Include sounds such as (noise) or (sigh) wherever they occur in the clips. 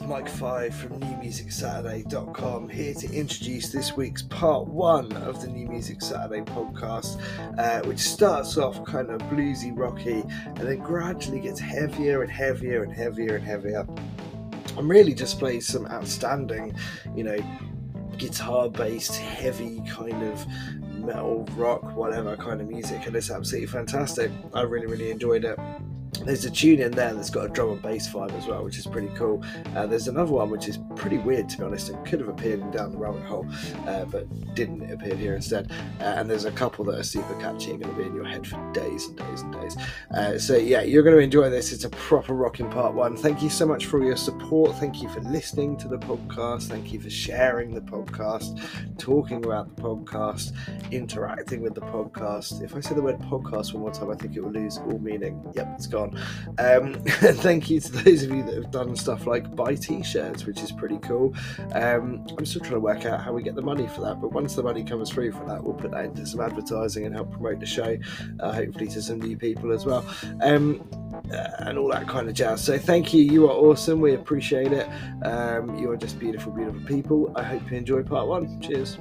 is Mike Five from NewMusicSaturday.com here to introduce this week's part one of the New Music Saturday podcast, uh, which starts off kind of bluesy, rocky, and then gradually gets heavier and heavier and heavier and heavier. And really just plays some outstanding, you know, guitar based, heavy kind of metal, rock, whatever kind of music, and it's absolutely fantastic. I really, really enjoyed it there's a tune in there that's got a drum and bass vibe as well, which is pretty cool. Uh, there's another one which is pretty weird, to be honest. It could have appeared in Down the Rabbit Hole, uh, but didn't appear here instead. Uh, and there's a couple that are super catchy and going to be in your head for days and days and days. Uh, so, yeah, you're going to enjoy this. It's a proper rocking part one. Thank you so much for your support. Thank you for listening to the podcast. Thank you for sharing the podcast, talking about the podcast, interacting with the podcast. If I say the word podcast one more time, I think it will lose all meaning. Yep, it's gone. Um, (laughs) thank you to those of you that have done stuff like buy t-shirts, which is pretty cool. Um, I'm still trying to work out how we get the money for that, but once the money comes through for that, we'll put that into some advertising and help promote the show, uh, hopefully to some new people as well. Um, uh, and all that kind of jazz. So thank you. You are awesome. We appreciate it. Um, you are just beautiful, beautiful people. I hope you enjoy part one. Cheers.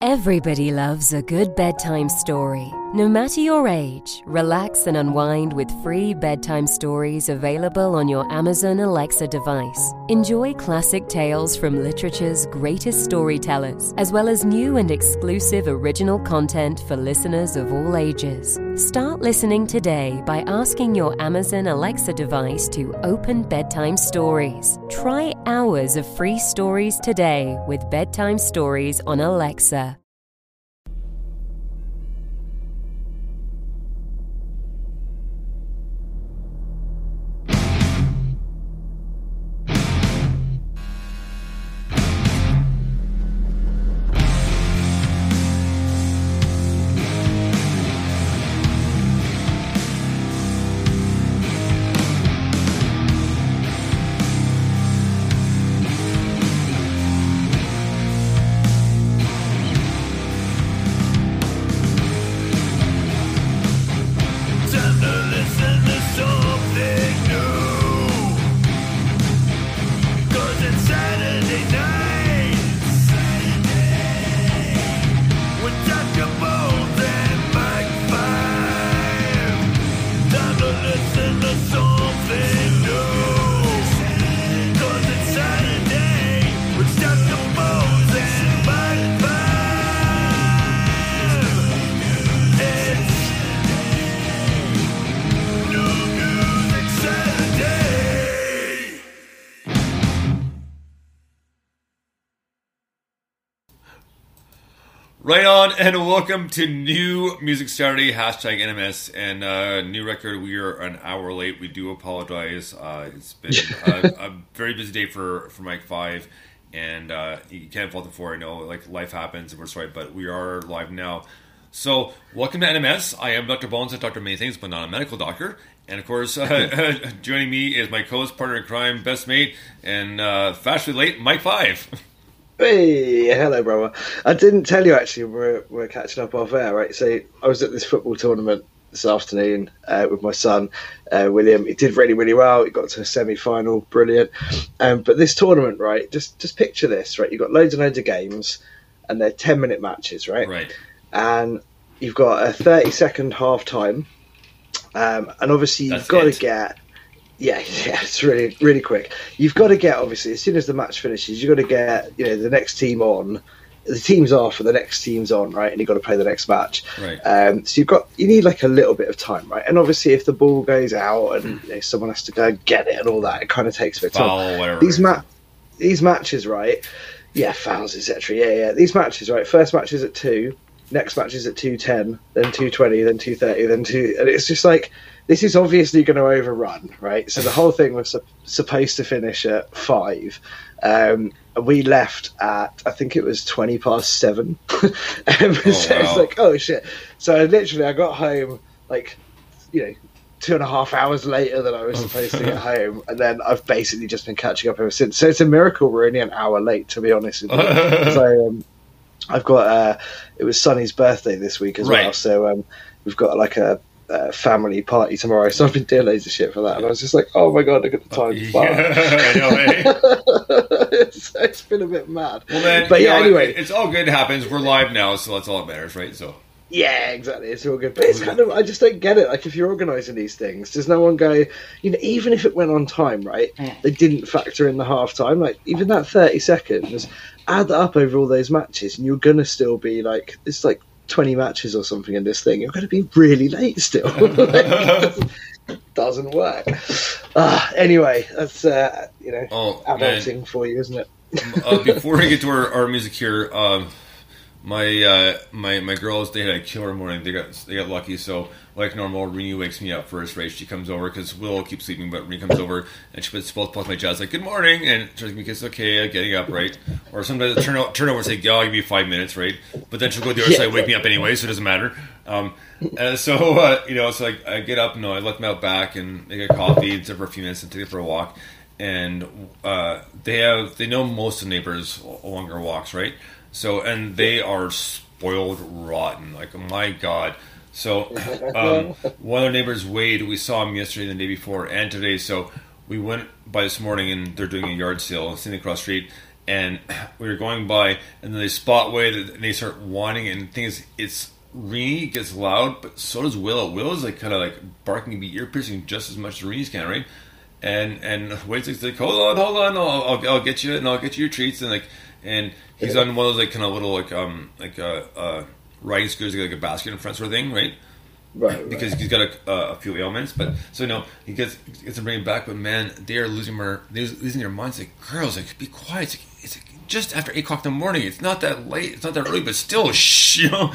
Everybody loves a good bedtime story. No matter your age, relax and unwind with free bedtime stories available on your Amazon Alexa device. Enjoy classic tales from literature's greatest storytellers, as well as new and exclusive original content for listeners of all ages. Start listening today by asking your Amazon Alexa device to open bedtime stories. Try hours of free stories today with bedtime stories on Alexa. Right on, and welcome to New Music Saturday, hashtag NMS, and uh, new record. We are an hour late. We do apologize. Uh, it's been (laughs) a, a, very busy day for, for Mike 5, and uh, you can't fault it for I know, like, life happens, and we're sorry, but we are live now. So, welcome to NMS. I am Dr. Bones, at Dr. Many Things, but not a medical doctor. And of course, uh, (laughs) joining me is my co host, partner in crime, best mate, and uh, fastly late, Mike 5. (laughs) Hey, hello, brother. I didn't tell you actually. We're we're catching up off air, right? So I was at this football tournament this afternoon uh, with my son uh, William. He did really really well. He got to a semi final, brilliant. Um, but this tournament, right? Just just picture this, right? You've got loads and loads of games, and they're ten minute matches, right? Right. And you've got a thirty second half time, um, and obviously you've got it. to get yeah, (laughs) yeah, it's really, really quick. You've got to get obviously as soon as the match finishes, you've got to get you know the next team on. The team's off, and the next team's on, right? And you've got to play the next match. Right. Um, so you've got you need like a little bit of time, right? And obviously, if the ball goes out and you know, someone has to go get it and all that, it kind of takes a bit of time. Whatever. These ma- these matches, right? Yeah, fouls, etc. Yeah, yeah. These matches, right? First match is at two, next match is at two ten, then two twenty, then two thirty, then two, and it's just like this is obviously going to overrun, right? So the whole thing was su- supposed to finish at five. Um, we left at I think it was twenty past seven. (laughs) um, so it's like oh shit. So literally, I got home like you know two and a half hours later than I was supposed to (laughs) get home, and then I've basically just been catching up ever since. So it's a miracle we're only an hour late, to be honest with you. (laughs) so um, I've got uh, it was Sonny's birthday this week as well, so um, we've got like a uh, family party tomorrow, so I've been doing loads of shit for that. And I was just like, oh my god, look at the time. Yeah, (laughs) I know, eh? (laughs) it's, it's been a bit mad. Well, then, but yeah, know, anyway, it's all good. It happens. We're live now, so that's all that matters, right? So Yeah, exactly. It's all good. But it's kind of, I just don't get it. Like, if you're organising these things, does no one go, you know, even if it went on time, right? They didn't factor in the half time. Like, even that 30 seconds, add that up over all those matches, and you're going to still be like, it's like 20 matches or something in this thing. You're going to be really late still. Like, (laughs) (laughs) doesn't, work. Uh, anyway, that's, uh, you know, Oh, man. adulting for you, isn't it? uh, before we get to our, our music here, um, my uh, my my girls they had a killer morning. They got they got lucky. So like normal, Rini wakes me up first. Right, she comes over because Will keeps sleeping, but Rini comes over and she puts both paws my chest like "Good morning," and tries to me kiss. Okay, I'm getting up, right? Or sometimes I turn turn over and say, "Oh, I'll give you five minutes," right? But then she'll go to the other Yeah, side, wake me up anyway, so it doesn't matter. Um, and so uh, you know, so like I get up, no, I let them out back and they get coffee, and sit for a few minutes and take it for a walk. And uh, they have they know most of the neighbors along our walks, right? So and they are spoiled rotten. Like my god. So (laughs) um, one of their neighbors, Wade, we saw him yesterday and the day before and today. So we went by this morning and they're doing a yard sale sitting across the street. And (clears throat) we were going by, and then they spot Wade, and they start whining. And the thing is, it's Reenie gets loud, but so does Willow. Willow's like kind of like barking, be ear piercing just as much as Reenie's can, right? And and Wade's like, hold on, hold on, I'll, I'll, I'll get you, and I'll get you your treats, and like, and he's on one of those like kind of little like um like uh, uh riding scooters, like a basket in front sort of thing, right? Right. right. because he's got a, uh, a few ailments. But so you know he gets gets to bring him back. But man, they are losing their they're losing their minds. Like girls, like be quiet. It's, like, it's like just after eight o'clock in the morning. It's not that late. It's not that early, but still, shh, (laughs) you know.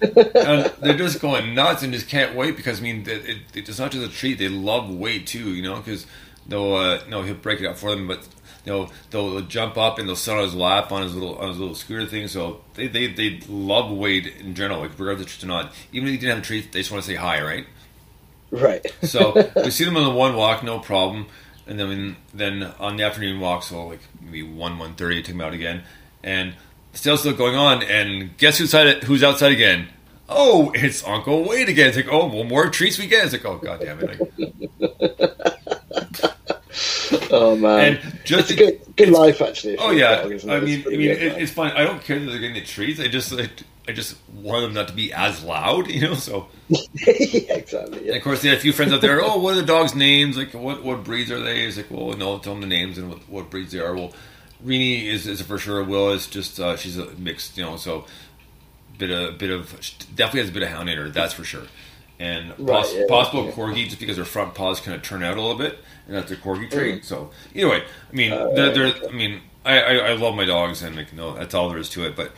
and they're just going nuts and just can't wait because I mean, it, it, it's not just a treat. They love Wade too, you know, because they'll uh, no he'll break it up for them, but. They'll, they'll jump up and they'll sit on his lap on his little on his little scooter thing. So they, they, they love Wade in general, like regardless of or not. Even if he didn't have a treat, they just want to say hi, right? Right. (laughs) So we see them on the one walk, no problem. And then then on the afternoon walk, so like maybe one one thirty, take them out again, and still still going on. And guess who's outside? Who's outside again? Oh, it's Uncle Wade again. It's like, oh, well, more treats we get. It's like, oh, god damn it! Like, (laughs) (laughs) Oh man, And just it's a good good life actually. oh yeah, dog. I mean, I mean, it, it's fine. I don't care that they're getting the treats. I just, I, I just want them not to be as loud, (laughs) you know. So (laughs) yeah, exactly. And of course, they had a few friends out there. Oh, what are the dogs' names? Like, what what breeds are they? It's like, well, no, tell them the names and what, what breeds they are. Well, Rini is, is for sure. Will is just uh, she's a mixed, you know. So bit of bit of definitely has a bit of hound in her. That's for sure. And Right, poss- yeah, possible yeah. corgi just because their front paws kind of turn out a little bit, and that's a corgi trait. Mm. So either way, I mean, Uh, they're, they're, I mean, I, I, I love my dogs, and like, no, that's all there is to it. But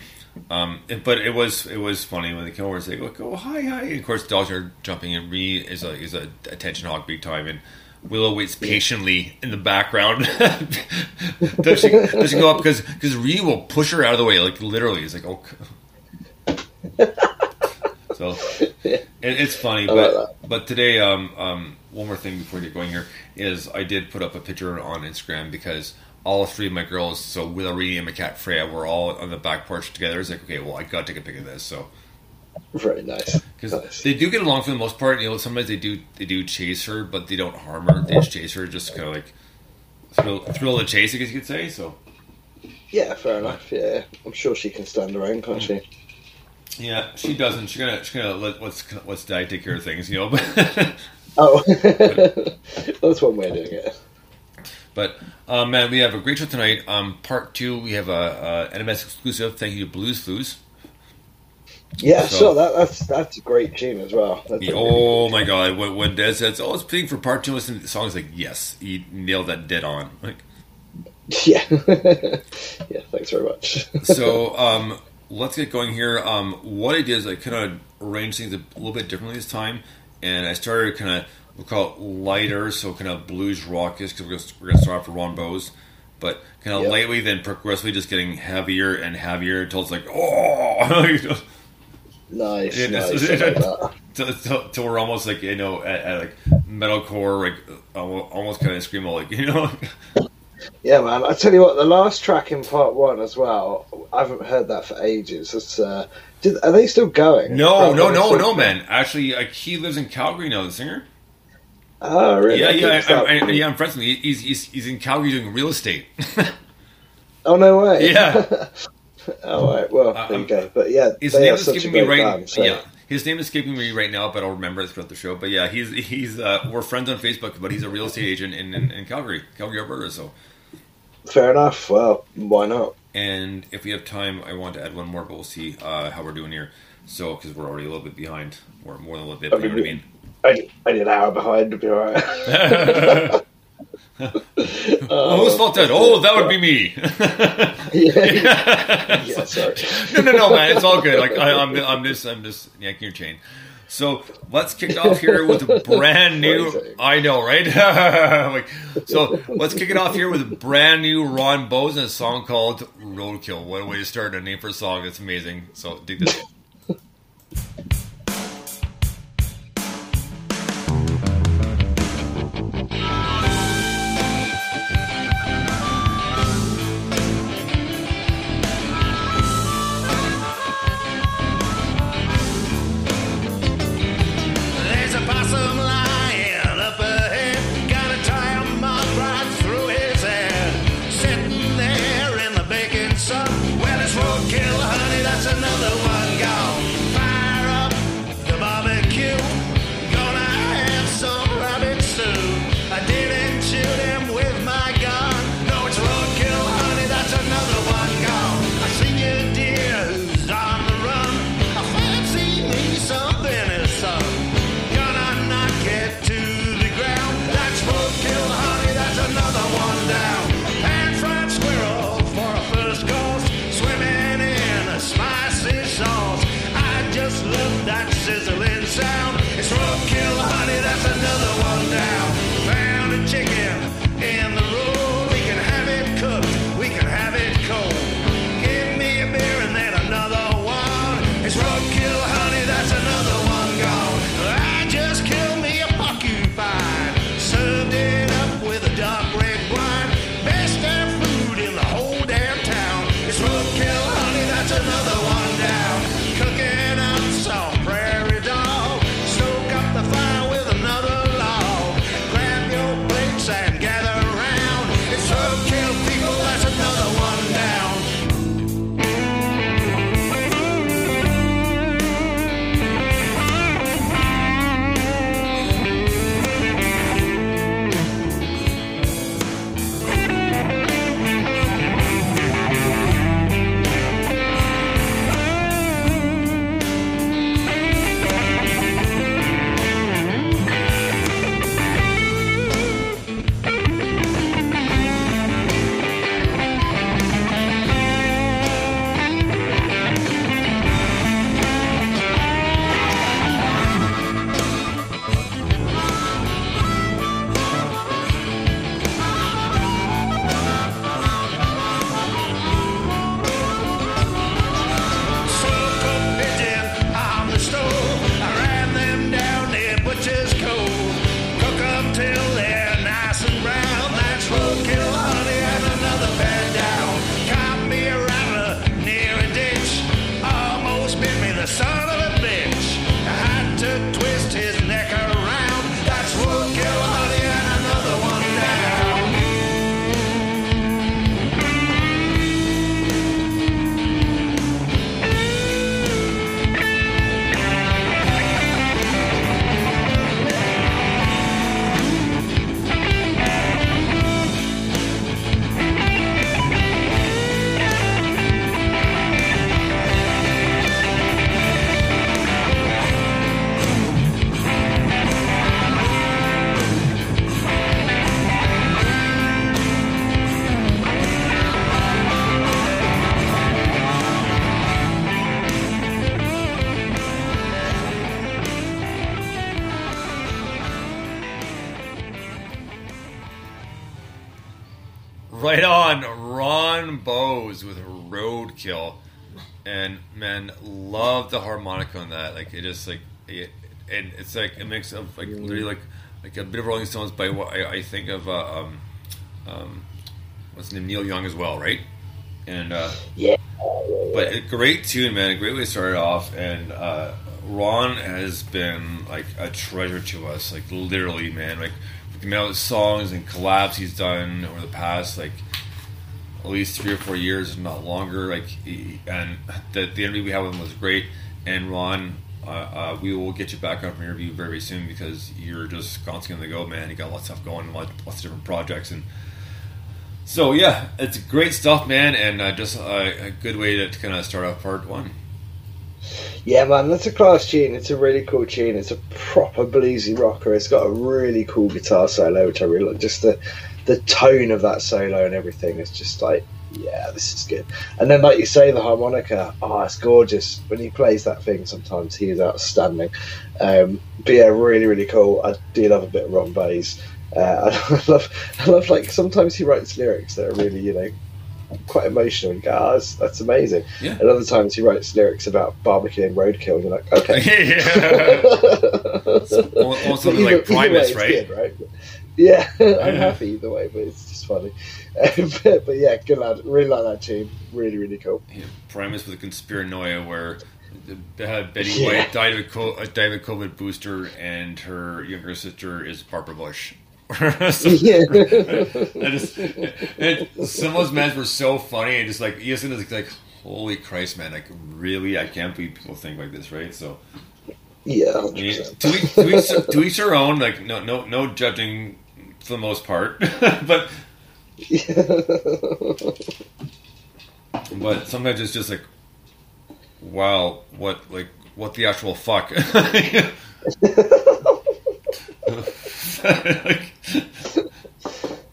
um, it, but it was it was funny when they came over and say, "Look, oh hi hi." And of course, dogs are jumping, and Ree is a is a attention hog big time, and Willow waits patiently in the background. (laughs) does she does she go up because because Ree will push her out of the way, like literally. It's like oh. (laughs) so (laughs) it, it's funny, but but today, um, um, one more thing before we get going here is I did put up a picture on Instagram because all three of my girls, so Willow, Reedy, and my cat Freya, were all on the back porch together. It's like, okay, well, I got to take a pic of this. So Very nice. because Nice. they do get along for the most part, you know, sometimes they do they do chase her, but they don't harm her. They just chase her, just kind of like thrill, thrill the chase, I guess you could say. So Yeah, fair enough. Yeah, I'm sure she can stand her own, can't she? Yeah, she doesn't. She's gonna she's gonna let's what's what's die take care of things, you know. (laughs) Oh, (laughs) that's one way of doing it. But um, man, we have a great show tonight. Um, part two, we have a, a NMS exclusive. Thank you to Blues Flues. Yeah, So- so, that, that's that's a great tune as well. Oh my god, when, when Des says, "Oh, it's fitting for part two," listen to the song. It's like, yes, he nailed that dead on. Like, (laughs) Yeah, yeah. Thanks very much. so um, let's get going here. Um, what I did is I kind of arranged things a little bit differently this time, and I started kind of we'll call it lighter, so kind of blues rockish because we're gonna, we're gonna start off with Ron Bose, but kind of Yep. lightly, then progressively just getting heavier and heavier until it's like oh, you (laughs) know, nice, nice. is- I like (laughs) till, till, till we're almost like you know at, at like metalcore, like almost kind of screamo, like (laughs) you know. Yeah, man. I tell you what, the last track in part one as well. I haven't heard that for ages. It's, uh, did, are they still going? No, no, no, no, man. Actually, like, he lives in Calgary now. The singer. Oh, really? Yeah, yeah, I, I, I, yeah. I'm friends with him. He's, he's he's in Calgary doing real estate. (laughs) Oh no way. Yeah. (laughs) All right. Well, Uh, there you um, go. But yeah, His name is escaping me right. band. So. Yeah, his name is escaping me right now, but I'll remember it throughout the show. But yeah, he's he's uh, we're friends on Facebook, but he's a real estate agent in, in, in Calgary, Calgary, Alberta. So, Fair enough. Well, why not? and if we have time, I want to add one more, but we'll see uh, how we're doing here. So, because we're already a little bit behind, or more than a little bit. But you know what I mean? I, I need an hour behind to be alright. (laughs) well, whose fault that? Oh, that would be me. (laughs) yeah. (laughs) yeah, sorry. no, no, no, man, it's all good. Like I, I'm, I'm just, I'm just yanking your chain. So let's kick off here with a (laughs) brand new. I know, right? (laughs) like, so let's kick it off here with a brand new Ron Bose and a song called Roadkill. What a way to start a name for a song! It's amazing. So dig this. Just like, it, and it's like a mix of like literally like like a bit of Rolling Stones by what I, I think of uh, um, um, what's his name Neil Young as well, right? And uh, Yeah. but a great tune, man. A great way to start it off. And uh, Ron has been like a treasure to us, like literally, man. Like the amount of songs and collabs he's done over the past, like at least three or four years, if not longer. Like, he, and the the interview we had with him was great. And Ron, uh, uh, we will get you back on for interview very soon because you're just constantly on the go, man. You got a lot of stuff going, lots, lots of different projects, and so yeah, it's great stuff, man, and uh, just a, a good way to, to kind of start off part one. Yeah, man, that's a class tune. It's a really cool tune. It's a proper bluesy rocker. It's got a really cool guitar solo, which I really like. Just the the tone of that solo and everything is just like, yeah, this is good. And then, like you say, the harmonica, oh, it's gorgeous. When he plays that thing, sometimes he is outstanding. Um, but yeah, really, really cool. I do love a bit of Ron Bays. Uh, (laughs) I love, I love like sometimes he writes lyrics that are really, you know, quite emotional. And go, oh, that's, that's amazing. Yeah. And other times he writes lyrics about barbecuing roadkill, and you're like, okay. (laughs) yeah. (laughs) Almost But something like way, Primus, right? good, right? Yeah, (laughs) I'm Yeah. happy either way, but it's just funny. Um, (laughs) but, but yeah, good lad. Really like that tune. Really, really cool. Yeah, Primus with a conspiranoia where the, uh, Betty Yeah. White died of, a co- uh, died of a COVID booster, and her younger sister is Barbara Bush. (laughs) So- Yeah. Just, and some of those men were so funny, and just like you listen to like, like, holy Christ, man! Like, really, I can't believe people think like this, right? So, yeah, I mean, 100%. to, each, to, each, to each their own. Like, no, no, no judging for the most part, (laughs) but but sometimes it's just like, wow, what like what the actual fuck. (laughs)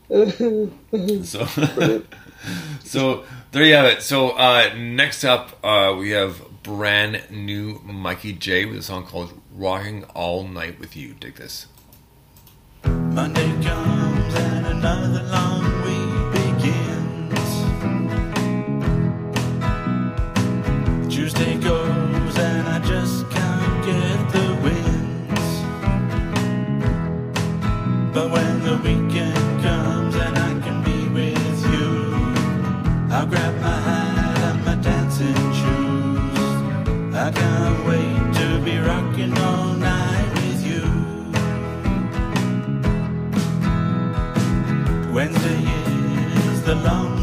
(laughs) so, so there you have it. So uh, next up, uh, we have brand new Mikey J with a song called "Rocking All Night with You." Dig this. Monday comes and another long week begins. Tuesday goes and I just can't get the wins. But when the weekend comes and I can be with you, I'll grab the longest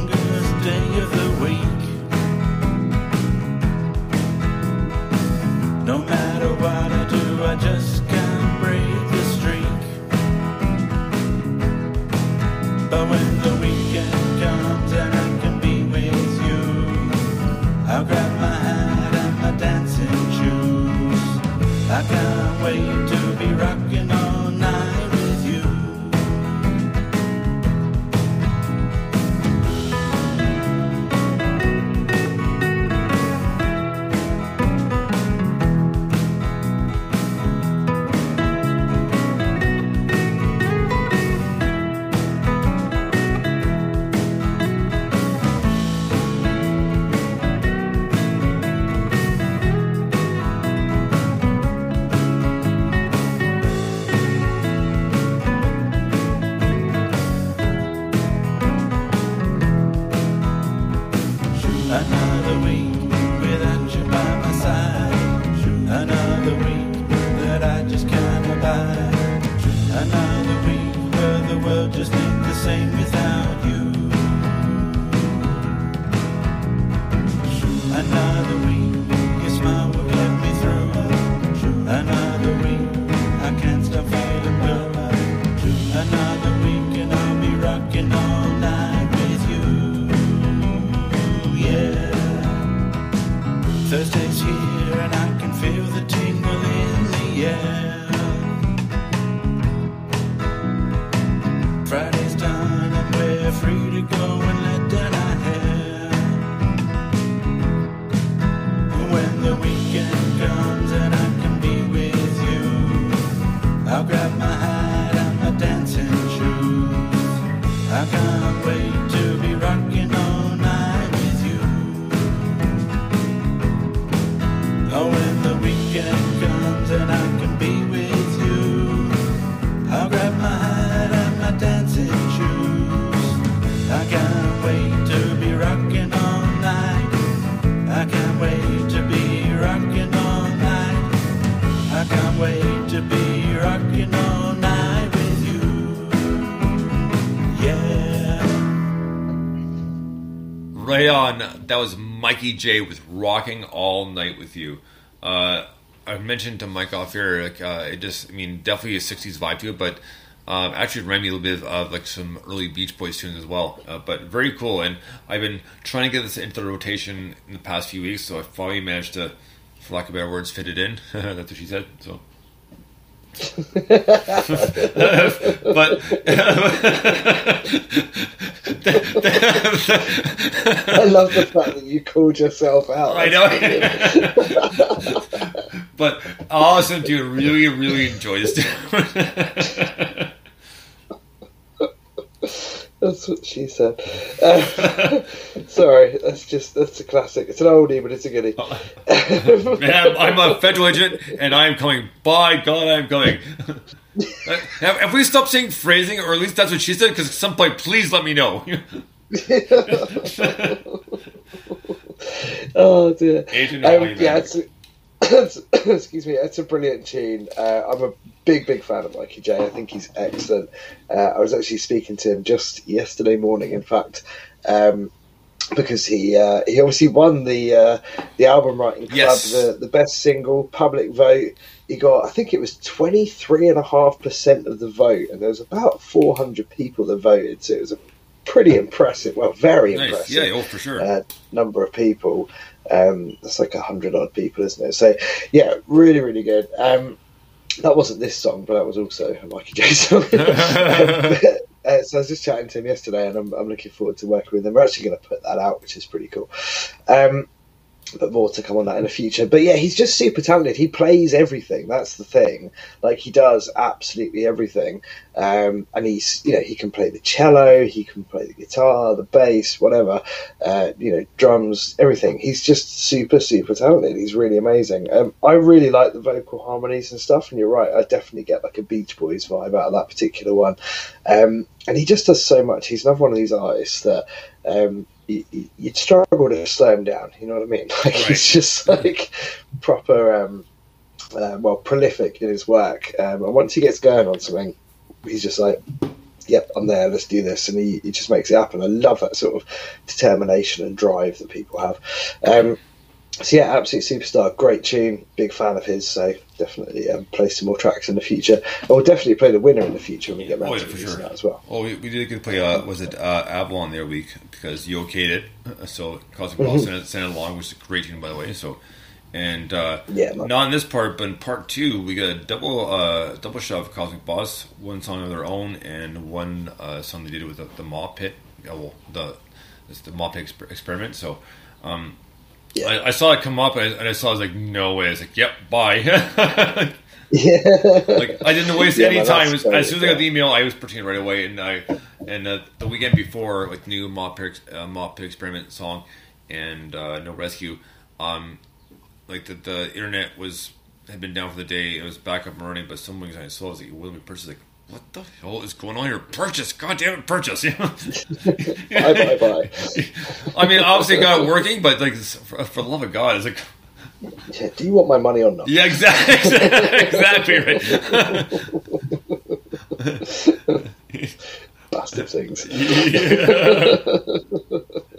On. That was Mikey J with "Rocking All Night with You." Uh, I mentioned to Mike off here, like uh, it just, I mean, definitely a '60s vibe to it, but um, actually reminded me a little bit of like some early Beach Boys tunes as well. Uh, but very cool, and I've been trying to get this into the rotation in the past few weeks, so I finally managed to, for lack of better words, fit it in. (laughs) That's what she said. So. But I love the fact that you called yourself out. I know. but awesome, dude. Really, really enjoy this. That's what she said. Uh, sorry, that's just that's a classic. It's an oldie, but it's a goodie. (laughs) Man, I'm a federal agent, and I'm coming. By God, I'm coming. (laughs) have, have we stopped saying phrasing, or at least that's what she said? Because at some point, please let me know. (laughs) oh dear. Agent Um, yeah, it's, a- it's (coughs) excuse me. It's a brilliant tune. Uh, I'm a big, big fan of Mikey J. I think he's excellent. Uh, I was actually speaking to him just yesterday morning. In fact. Um, because he uh, he obviously won the uh, the album writing club Yes. the the best single public vote he got I think it was twenty three and a half percent of the vote and there was about four hundred people that voted so it was a pretty impressive well very nice. impressive Yeah, oh, for sure. uh, number of people. Um, that's like a hundred odd people, isn't it? So yeah, really, really good. Um, that wasn't this song, but that was also a Mikey J song. (laughs) (laughs) Um, uh, so I was just chatting to him yesterday, and I'm, I'm looking forward to working with him. We're actually going to put that out, which is pretty cool. Um, but more to come on that in the future. But yeah, he's just super talented. He plays everything. That's the thing. Like he does absolutely everything. Um, and he's, you know, he can play the cello, he can play the guitar, the bass, whatever. Uh, you know, drums, everything. He's just super, super talented. He's really amazing. Um, I really like the vocal harmonies and stuff. And you're right, I definitely get like a Beach Boys vibe out of that particular one. Um, and he just does so much. He's another one of these artists that. You, you'd struggle to slow him down. You know what I mean? (laughs) Like Right. he's just like proper, um, uh, well, prolific in his work. Um, and once he gets going on something, he's just like, "Yep, I'm there. Let's do this," and he, he just makes it happen. I love that sort of determination and drive that people have. Um, so yeah, absolute superstar, great tune, big fan of his. So definitely um, play some more tracks in the future. We'll definitely play the winner in the future when we get around Oh, yeah, to sure. that as well. Oh, we, we did get to play. Uh, was it uh, Avalon their week because you okayed it? Uh, (laughs) So Cosmic Ball Mm-hmm. sent, it, sent it along, which is a great tune by the way. So, and uh, Yeah, not in this part, but in part two, we got a double uh, double shove Cosmic Boss, one song of their own, and one uh, song they did with the, the Maw Pit. Yeah, well, the it's the Maw Pit exper- experiment. So. Um, Yeah. I, I saw it come up and I, and I saw. I was like, "No way!" I was like, "Yep, bye." Yeah, (laughs) like I didn't waste Yeah, any time. that's As soon as I got the email, I was purchasing it right away. And I and uh, the weekend before, like new mob pit, uh, mob pit experiment song and uh, no rescue. Um, like the the internet was had been down for the day. It was back up and running, but someone was kind of slow. I was like, "Will we purchase?" Like, what the hell is going on here? Purchase! God damn it, purchase! bye bye bye. I mean, obviously got it working, but like for, for the love of God, it's like. Yeah, do you want my money or not? Yeah, exactly, (laughs) exactly right. (laughs) Bastard things. (laughs)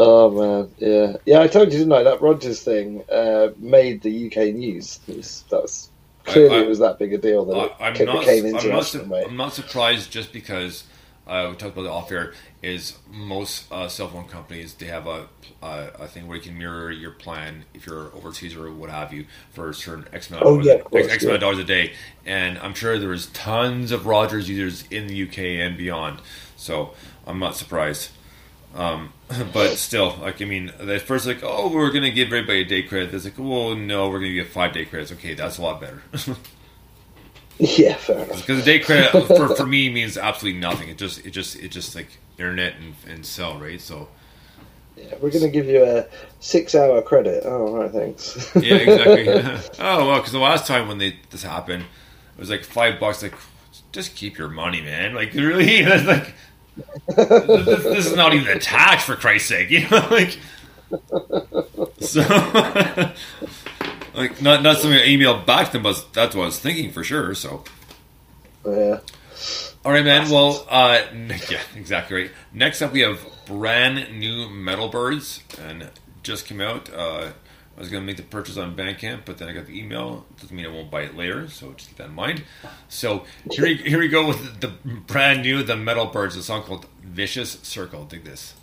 Oh man, yeah, yeah. I told you, didn't I? That Rogers thing uh, made the UK news. It was, that was clearly I- it was that big a deal that I, it not. became I'm not, I'm not surprised just because uh, we talked about the off air. Is most uh, cell phone companies they have a, a a thing where you can mirror your plan if you're overseas or what have you for a certain X amount, Oh, of, yeah, of course, X, X amount of dollars a day. And I'm sure there is tons of Rogers users in the UK and beyond. So I'm not surprised. Um, (laughs) but still, like I mean, at first like, oh, we're gonna give everybody a day credit. It's like, well, no, we're gonna give five day credits. Okay, that's a lot better. (laughs) yeah, fair enough. Because the day credit for, for me means absolutely nothing. It just it just it just like internet and, and cell, right? So Yeah, we're going to give you a six-hour credit. Oh, right, thanks. (laughs) yeah, exactly. oh well, because the last time when they this happened, it was like five bucks. Like, just keep your money, man. Like really, like this, this is not even a tax for Christ's sake, you know? (laughs) Like so. (laughs) like not not something I emailed back to them, but that's what I was thinking for sure. So, Yeah. all right, man. Well, uh, (laughs) yeah, exactly right. Next up, we have brand new Metal Birds, and just came out. Uh, I was gonna make the purchase on Bandcamp, but then I got the email. Doesn't mean I won't buy it later, so just keep that in mind. So here, we, here we go with the brand new the Metal Birds, a song called "Vicious Circle." Dig this.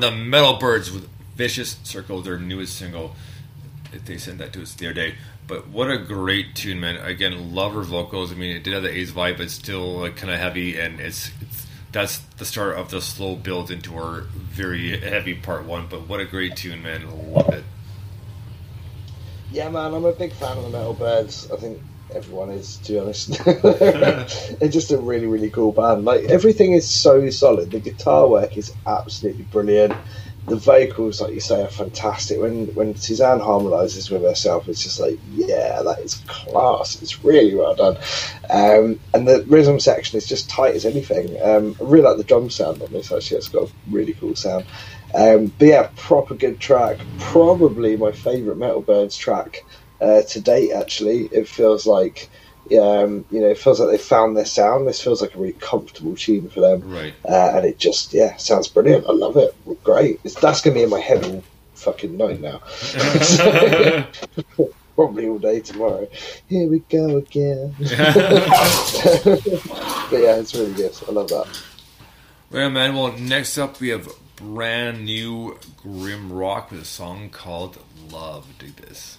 The Metal Birds with Vicious Circle, their newest single. They sent that to us the other day. But what a great tune, man! Again, love her vocals. I mean, it did have the A's vibe, but still like, kind of heavy, and it's, it's that's the start of the slow build into our very heavy part one. But what a great tune, man! Love it. Yeah, man, I'm a big fan of the Metal Birds. I think everyone is, to be honest. (laughs) They're just a really, really cool band. Like everything is so solid. The guitar work is absolutely brilliant. The vocals, like you say, are fantastic. When when Suzanne harmonizes with herself, it's just like, yeah, that is class. It's really well done. Um, and the rhythm section is just tight as anything. Um, I really like the drum sound on this. Actually, it's got a really cool sound. Um, but yeah, proper good track. Probably my favourite Metal Birds track uh, to date. Actually, it feels like um, you know, it feels like they found their sound. This feels like a really comfortable tune for them, Right. uh, and it just yeah sounds brilliant. I love it. Great. It's, that's gonna be in my head all fucking night now. (laughs) (laughs) Probably all day tomorrow. Here we go again. (laughs) but yeah, it's really good. I love that. Well, man. Well, next up we have brand new Grim Rock with a song called "Love." Dig this.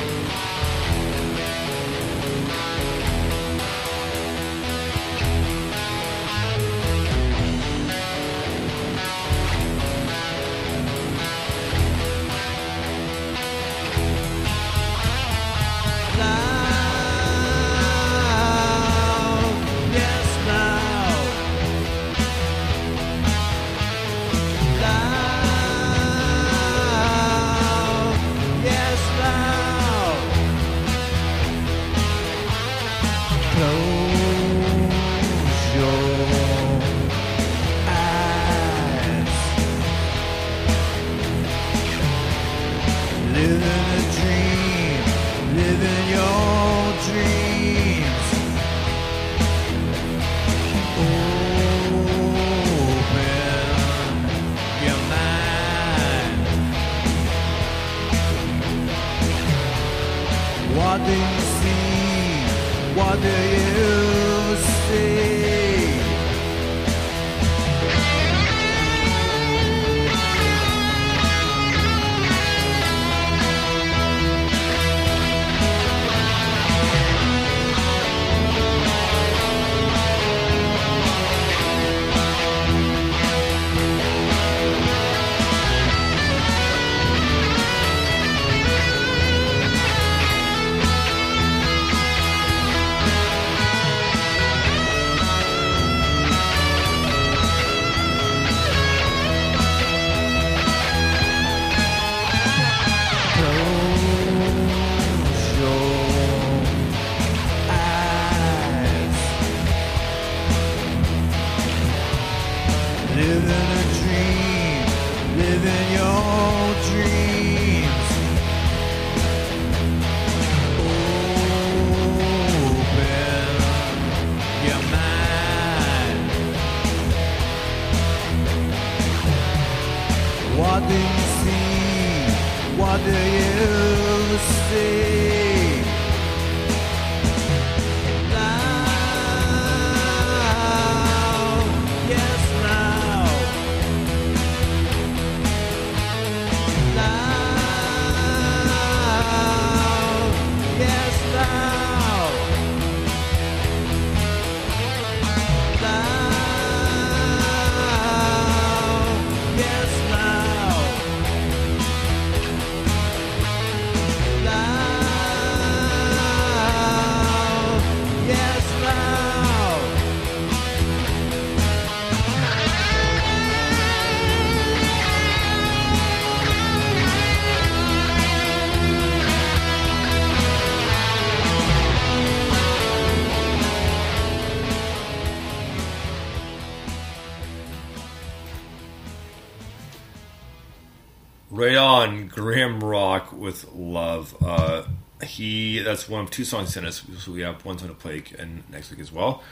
with Love. Uh, he that's one of two songs in us, so we have one song to play and next week as well.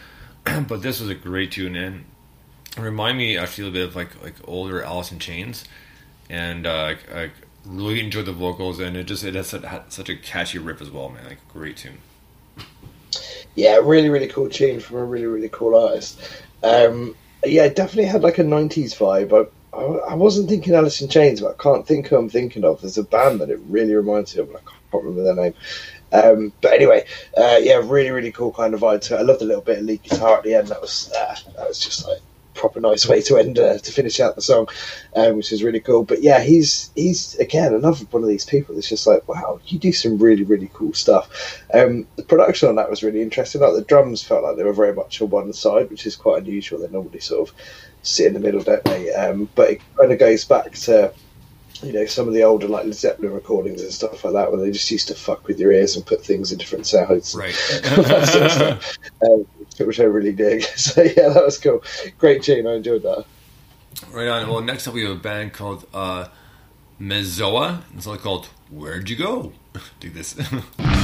(clears throat) but this was a great tune in. Remind me actually a bit of like like older Alice in Chains, and uh, I, I really enjoyed the vocals and it just it has such, a catchy riff as well, man. Like great tune. Yeah, really, really cool tune from a really, really cool artist. Um, yeah, definitely had like a '90s vibe. I, I, I wasn't thinking Alice in Chains, but I can't think who I'm thinking of. There's a band that it really reminds me of, and I can't remember their name. Um, but anyway, uh, yeah, really, really cool kind of vibe. I love the little bit of lead guitar at the end. That was uh, that was just like proper nice way to end uh, to finish out the song, um, which is really cool. But yeah, he's he's again another one of these people that's just like, wow, you do some really really cool stuff. Um, the production on that was really interesting. Like the drums felt like they were very much on one side, which is quite unusual. They're normally sort of sit in the middle, don't they? Um, but it kind of goes back to you know some of the older like Led Zeppelin recordings and stuff like that, where they just used to fuck with your ears and put things in different sounds. Right. Sort of stuff. um, which I really dig. (laughs) So yeah, that was cool. Great tune. I enjoyed that. Right on. Well, next up we have a band called uh, Mezzoa. It's like called Where'd You Go? (laughs) Do this. (laughs)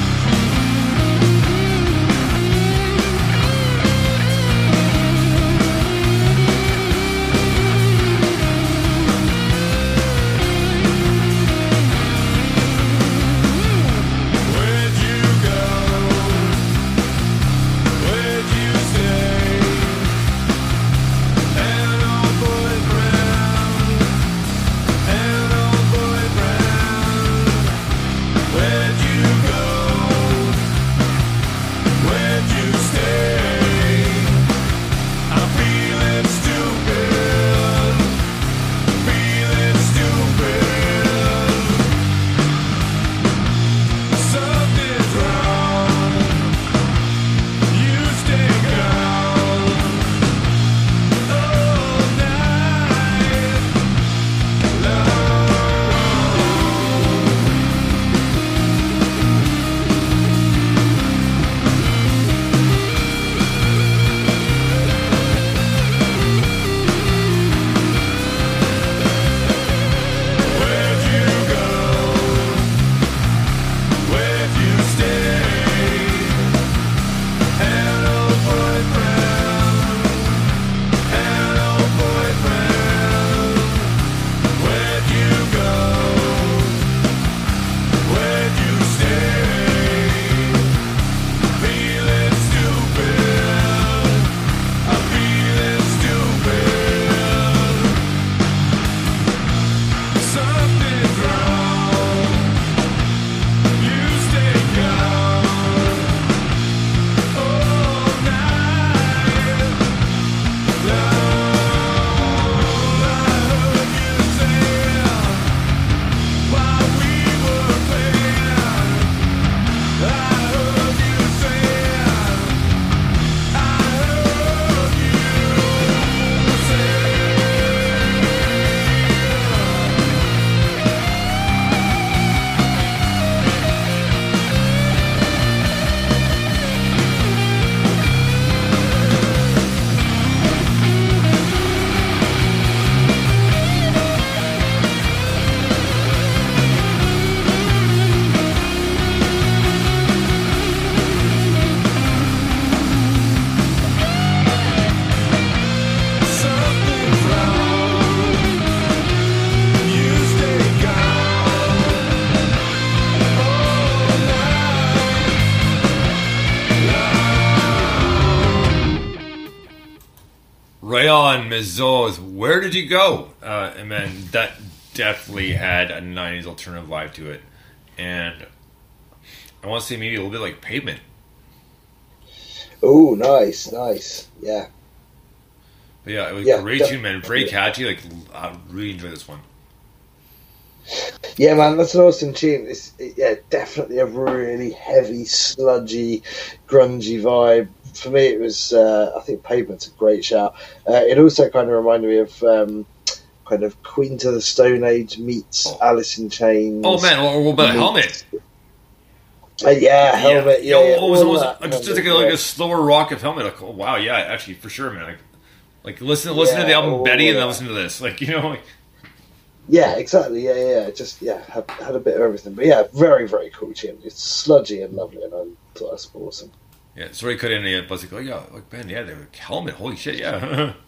Ms. Where did you go? Uh, and man, that definitely had a '90s alternative vibe to it, and I want to say maybe a little bit like Pavement. Oh, nice, nice. Yeah. But yeah, it was Yeah, great tune, man. Very catchy. Like I really enjoy this one. Yeah, man, that's an awesome tune. It's yeah, definitely a really heavy, sludgy, grungy vibe. For me, it was. Uh, I think Pavement's a great shout. Uh, it also kind of reminded me of um, kind of Queens of the Stone Age meets Oh. Alice in Chains. Oh man, what, what about meets- Helmet? Uh, yeah, helmet. Yeah, yeah, what was, what was, that I'm just of, like yeah. a slower rock of Helmet. Like, oh, wow, yeah, actually, for sure, man. Like, like listen, listen to the album Betty, and then listen to this. Like, you know, like, Yeah, exactly. Yeah, yeah. yeah. Just yeah, had, had a bit of everything. But yeah, very, very cool tune. It's sludgy and lovely, and I thought that's awesome. Yeah. Sorry, cut in and but like, oh yeah, like man, yeah, they're like, Helmet. Holy shit, yeah. (laughs)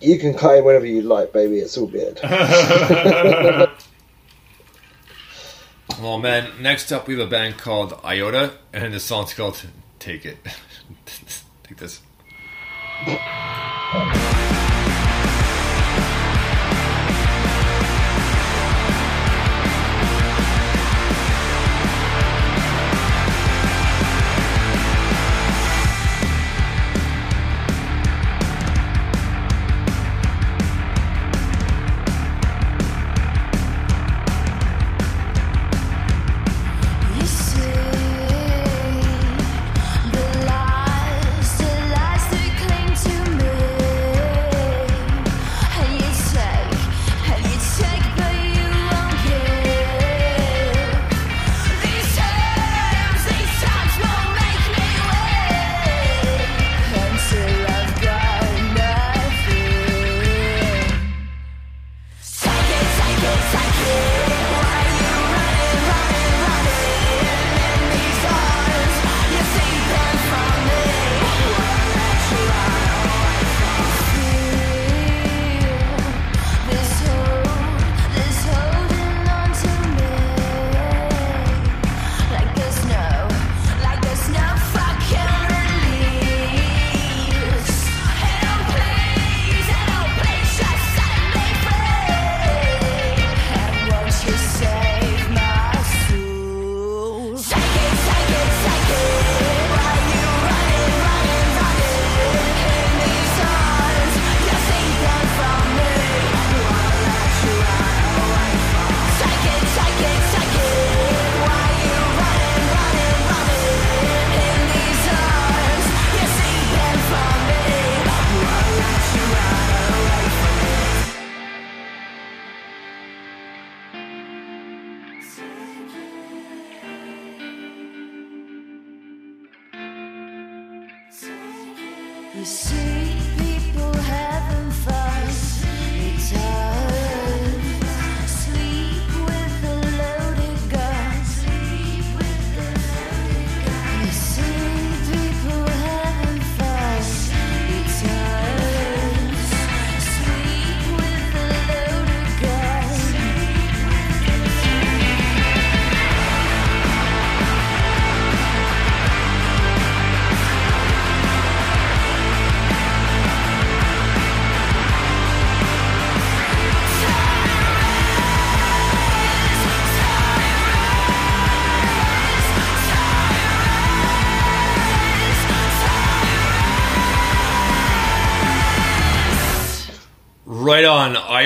You can cut in whenever you like, baby. It's all good. (laughs) well, man. Next up, we have a band called Iota, and the song's called "Take It." (laughs) Take this.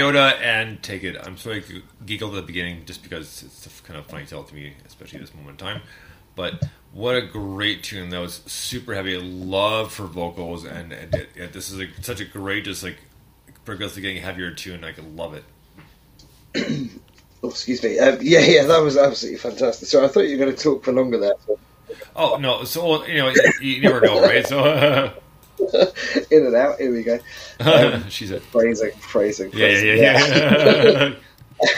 On, Iota and Take It. I'm sorry giggled at the beginning just because it's a kind of funny tale to me, especially at this moment in time. But what a great tune! That was super heavy. Love for vocals, and, and this is a, such a great, just like progressively getting heavier tune. I could love it. (clears throat) Oh, excuse me. Um, yeah, yeah, that was absolutely fantastic. So I thought you were going to talk for longer there. Oh no! So you know, you, you never know, right? So (laughs) (laughs) In and out. Here we go. Um, (laughs) she said, phrasing, phrasing. "Yeah, yeah, yeah." yeah. (laughs)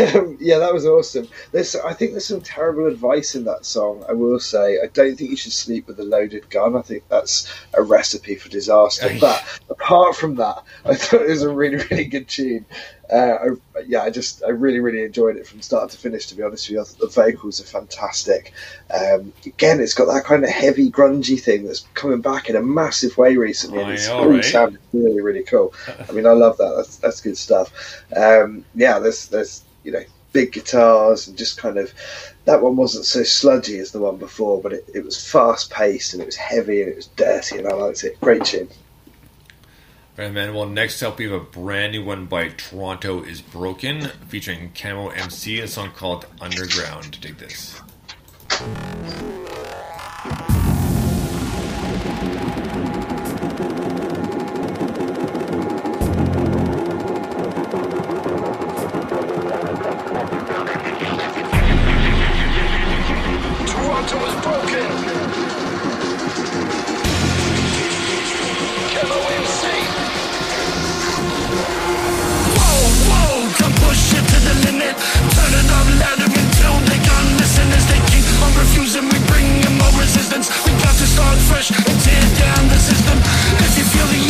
Um, yeah, that was awesome. There's, I think there's some terrible advice in that song. I will say, I don't think you should sleep with a loaded gun. I think that's a recipe for disaster. But apart from that, I thought it was a really, really good tune. Uh, I, yeah, I just I really really enjoyed it from start to finish. To be honest with you, the vocals are fantastic. Um, again, it's got that kind of heavy grungy thing that's coming back in a massive way recently, and it's all right? sounded really really cool. I mean, I love that. That's that's good stuff. Um, yeah, there's there's you know big guitars and just kind of that one wasn't so sludgy as the one before, but it, it was fast paced and it was heavy and it was dirty, and I liked it. Great tune. Right, man. Well, next up, we have a brand new one by Toronto is Broken, featuring Camo MC, a song called Underground. Dig this. Turn it up louder until they listen as they keep on refusing. We bring in more resistance. We got to start fresh and tear down the system. If you feel the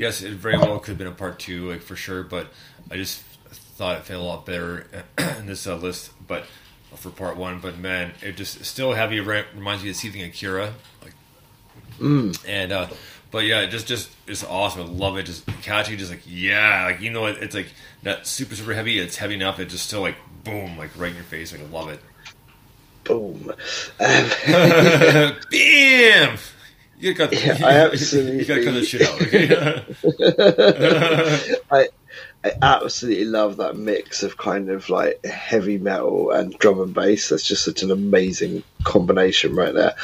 Yes, it very well could have been a part two, like for sure, but I just thought it fit a lot better (clears throat) in this uh, list. But for part one, but man, it just still heavy. Re- reminds me of the Seething Akira, like, and uh, but yeah, it just just it's awesome. I love it. Just catchy, just like yeah, like you know, it, it's like not super super heavy. It's heavy enough. It just still like boom, like right in your face. Like I love it. Boom. (laughs) (laughs) Bam! You got Yeah, (laughs) you, I You got to cut that shit out. Okay? (laughs) I I absolutely love that mix of kind of like heavy metal and drum and bass. That's just such an amazing combination right there.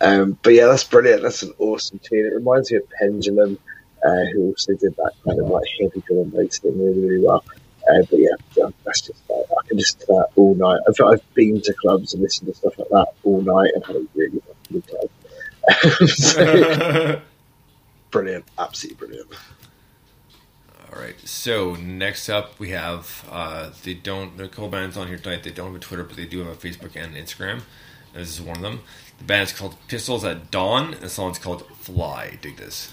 Um, but yeah, that's brilliant. That's an awesome tune. It reminds me of Pendulum, uh, who also did that kind of like heavy drum and bass thing really, really well. Uh, but yeah, yeah, that's just like, I can listen to that all night. I've, I've been to clubs and listened to stuff like that all night and had a really good time. So, (laughs) brilliant, absolutely brilliant. All right. So next up, we have uh, they don't. There are a couple bands on here tonight. They don't have a Twitter, but they do have a Facebook and Instagram. This is one of them. The band is called Pistols at Dawn. And the song's called Fly. Dig this.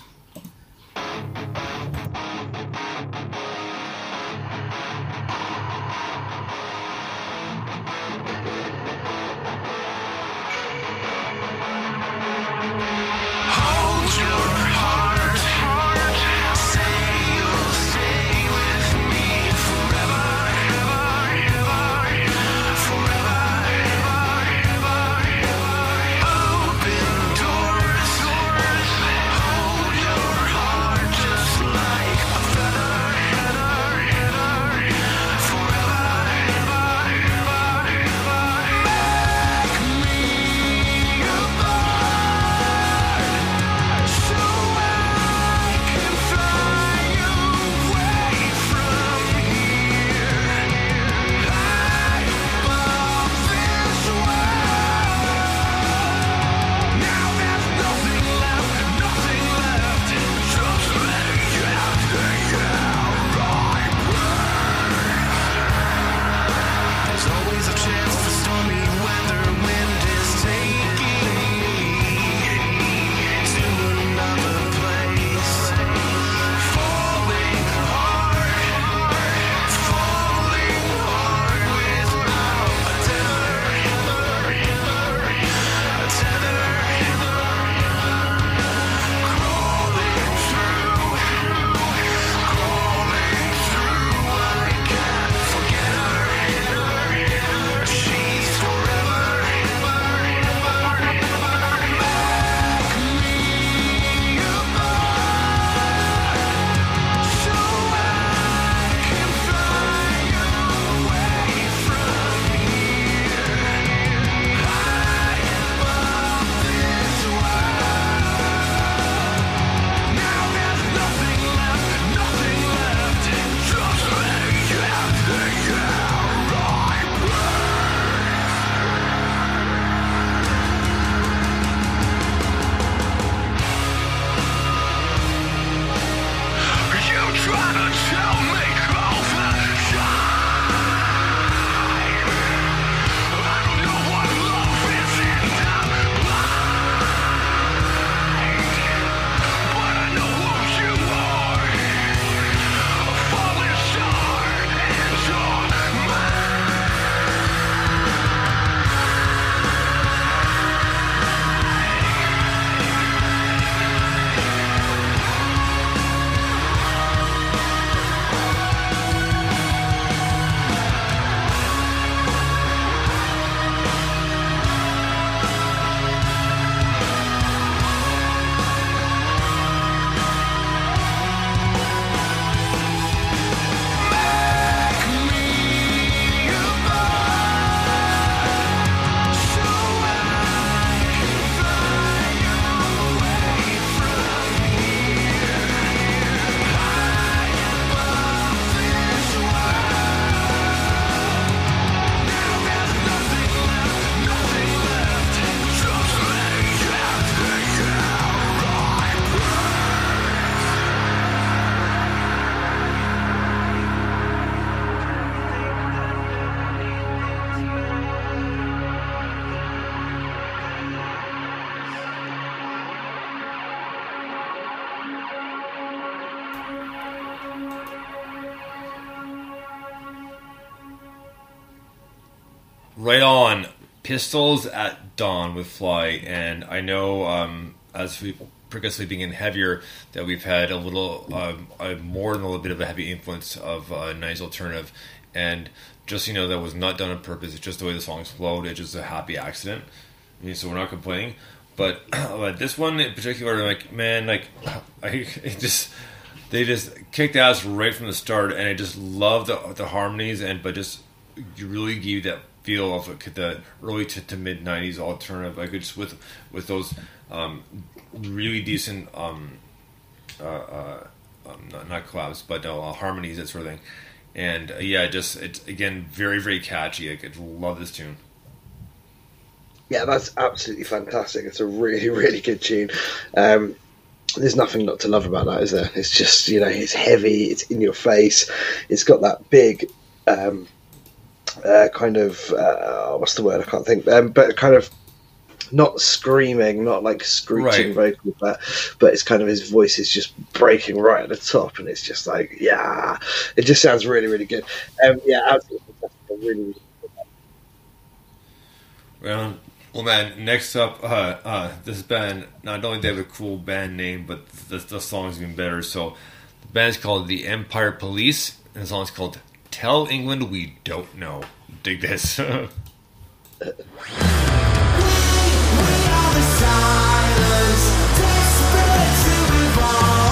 Right on. Pistols at Dawn with Fly. And I know um, as we progressively being heavier that we've had a little, um, a more than a little bit of a heavy influence of uh, Nice Alternative. And just, you know, that was not done on purpose. It's just the way the songs flowed. It's just a happy accident. I mean, so we're not complaining. But, (clears throat) but this one in particular, like, man, like, (laughs) I (laughs) just they just kicked ass right from the start, and I just love the the harmonies and but just you really give that feel of like the early to, to mid '90s alternative. Like just with with those um, really decent um, uh, uh, um, not, not collabs, but uh, harmonies, that sort of thing. And uh, yeah, just it's again very very catchy. I love this tune. Yeah, that's absolutely fantastic. It's a really, (laughs) really good tune. Um, there's nothing not to love about that, is there? It's just, you know, it's heavy, it's in your face, it's got that big um, uh, kind of, uh, what's the word? I can't think, um, but kind of not screaming, not like screeching Right. vocal, but, but it's kind of his voice is just breaking right at the top, and it's just like, yeah, it just sounds really, really good. Um, yeah, absolutely really, really Well, well, man. Next up, uh, uh, this band not only they have a cool band name, but the, the song's even better. So, the band's called the Empire Police, and the song's called "Tell England We Don't Know." Dig this. (laughs) Oh,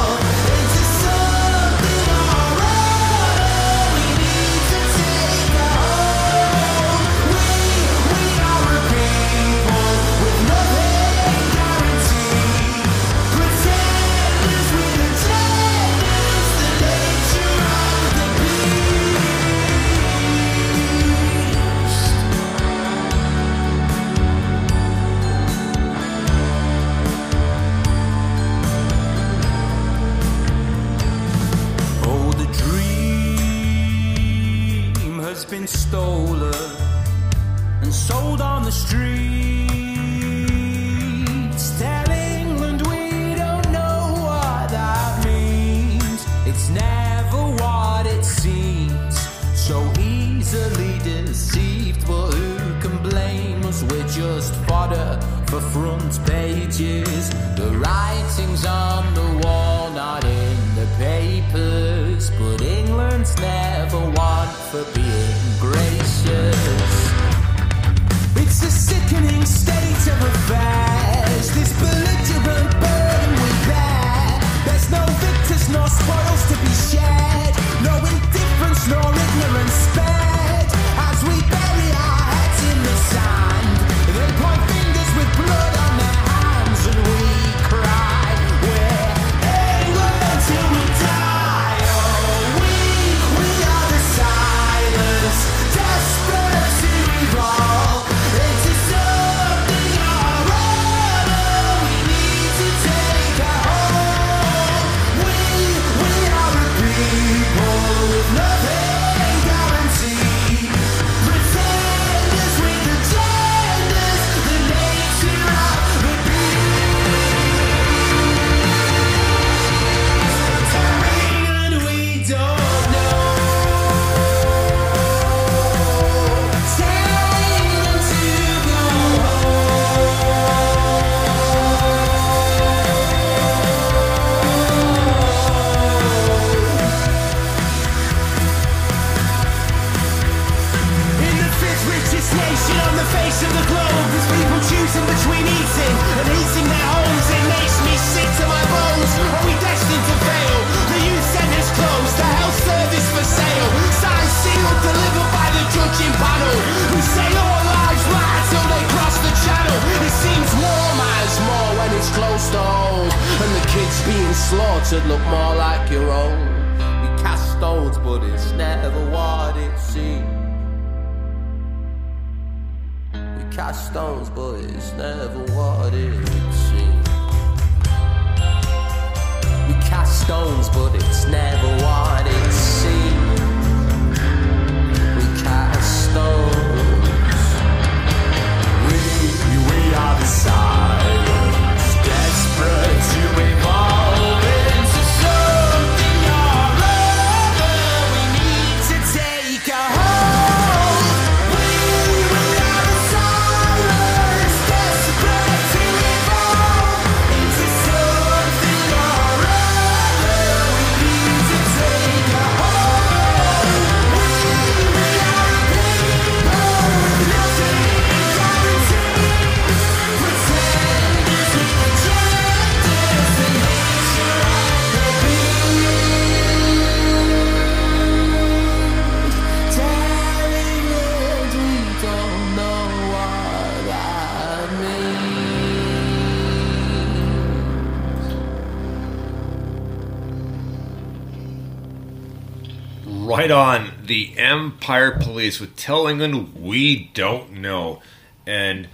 Police with Tell England We Don't Know, and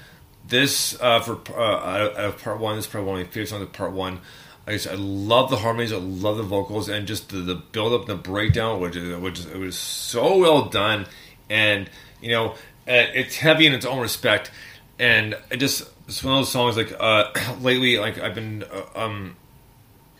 this uh, for uh, out of- part one. This is probably one of my favorite songs of part one. I just I love the harmonies, I love the vocals, and just the, the build up, and the breakdown, which which is, it was so well done, and you know uh, it's heavy in its own respect, and it just it's one of those songs like uh, (clears throat) lately like I've been uh, um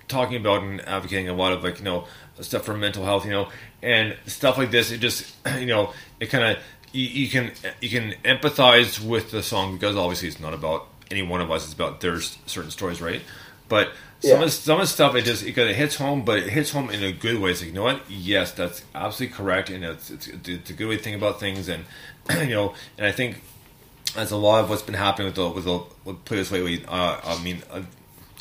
talking about and advocating a lot of like you know stuff for mental health you know and stuff like this it just (clears throat) you know it kind of you, you can you can empathize with the song because obviously it's not about any one of us it's about their certain stories right but some Yeah. of some of the stuff it just it, kinda hits home but it hits home in a good way it's like you know what yes that's absolutely correct and it's it's, it's a good way to think about things and (clears throat) you know and I think that's a lot of what's been happening with the with the with players lately. Uh, I mean, uh,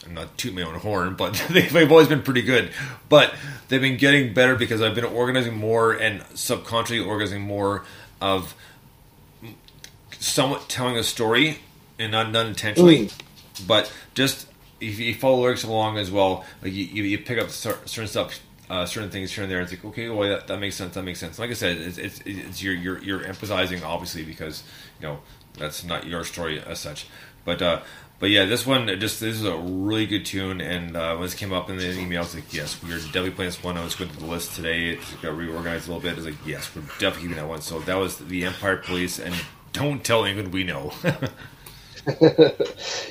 I'm not tooting my own horn, but (laughs) they've, they've always been pretty good. But they've been getting better because I've been organizing more and subconsciously organizing more of somewhat telling a story and not, not intentionally, but just if you follow lyrics along as well, like you, you, you pick up certain stuff, uh, certain things here and there. It's like okay, well that, that makes sense. That makes sense. Like I said, it's it's, it's you're, you're you're emphasizing obviously because you know that's not your story as such, but. uh but yeah, this one just this is a really good tune, and uh, when this came up in the email, I was like, yes, we are definitely playing this one. I was going to the list today; it got reorganized a little bit. I was like, yes, we're definitely keeping that one. So that was the Empire Police, and don't tell England we know. (laughs)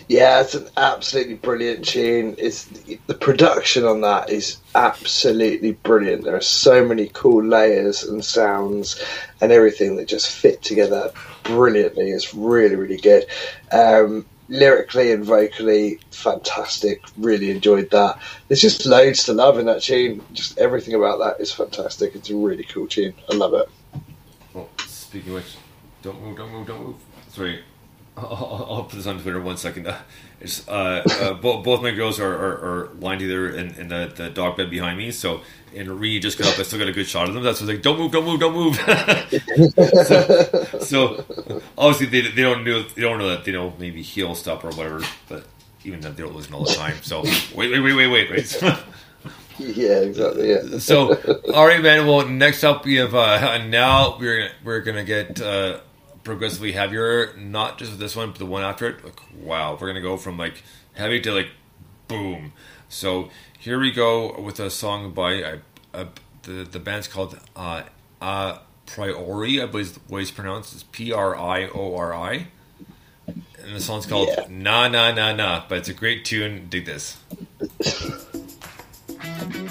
Yeah, it's an absolutely brilliant tune. It's the production on that is absolutely brilliant. There are so many cool layers and sounds and everything that just fit together brilliantly. It's really, really good. Um, lyrically and vocally, fantastic. Really enjoyed that. There's just loads to love in that tune. Just everything about that is fantastic. It's a really cool tune. I love it. Well, speaking of which, don't move, don't move, don't move. Sorry, I'll, I'll, put this on Twitter one second. Uh, (laughs) it's, uh, uh, both, both my girls are, are, are lying together in, in the, the dog bed behind me. So, and Ree just got up. I still got a good shot of them. That's what's like, don't move, don't move, don't move. (laughs) so, so, obviously they, they don't know they don't know that they don't maybe heal stuff or whatever. But even that they don't listen all the time. So wait, wait, wait, wait, wait, wait. (laughs) Yeah, exactly. Yeah. so all right man well next up we have uh now we're we're gonna get uh progressively heavier not just with this one but the one after it like wow we're gonna go from like heavy to like boom. So here we go with a song by uh, uh, the the band's called uh uh priori i believe is the way it's pronounced. It's p-r-i-o-r-i and the song's called Yeah. na na na na but it's a great tune. Dig this (laughs)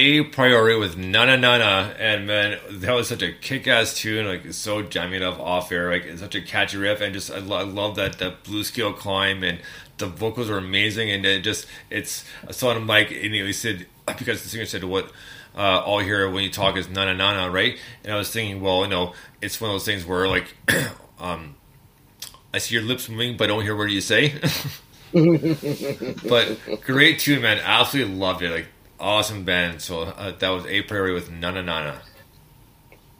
a priori with Nana Nana, and man, that was such a kick-ass tune. Like so jamming up off air, like it's such a catchy riff, and just I, lo- I love that that blue scale climb, and the vocals are amazing, and it just it's I saw him like and he said because the singer said what uh, all hear when you talk is Nana Nana, right? And I was thinking, well, you know, it's one of those things where like (clears throat) um, I see your lips moving, but I don't hear what you say. (laughs) but great tune, man. Absolutely loved it. Like awesome band. So uh, that was a priori with Nana Nana.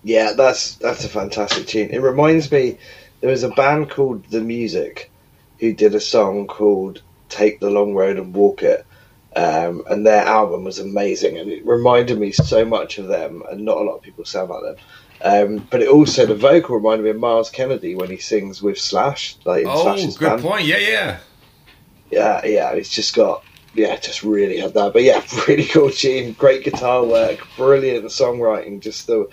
Yeah, that's that's a fantastic tune. It reminds me there was a band called The Music who did a song called "Take the Long Road and Walk It," um, and their album was amazing, and it reminded me so much of them. And not a lot of people sound like them. Um, but it also the vocal reminded me of Myles Kennedy when he sings with Slash, like in Oh, Slash's good band. point. Yeah, yeah. Yeah, yeah, it's just got yeah, just really had that. But yeah, (laughs) really cool tune, great guitar work, brilliant songwriting. Just the,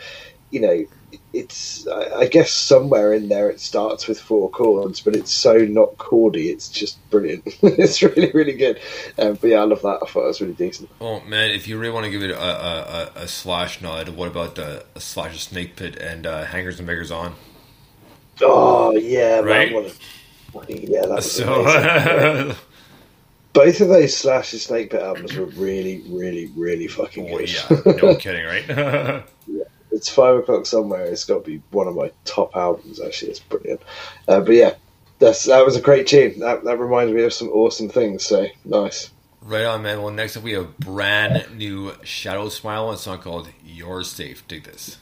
you know, it's I, guess somewhere in there it starts with four chords, but it's so not chordy. It's just brilliant. (laughs) it's really really good. Um, but yeah, I love that. I thought it was really decent. Oh man, if you really want to give it a, a, a, slash nod, what about the a slash of Snakepit and uh, Hangers and Beggars on? Oh yeah, Right? man, what a, yeah, that (laughs) So. Both of those Slash and Snakepit albums were really, really, really fucking oh, good. yeah, no (laughs) kidding, right? (laughs) it's five o'clock somewhere. It's got to be one of my top albums. Actually, it's brilliant. Uh, but yeah, that's that was a great tune. That that reminds me of some awesome things. So nice. right on, man. Well, next up we have brand new Shadow Smile, a song called "You're Safe." Dig this.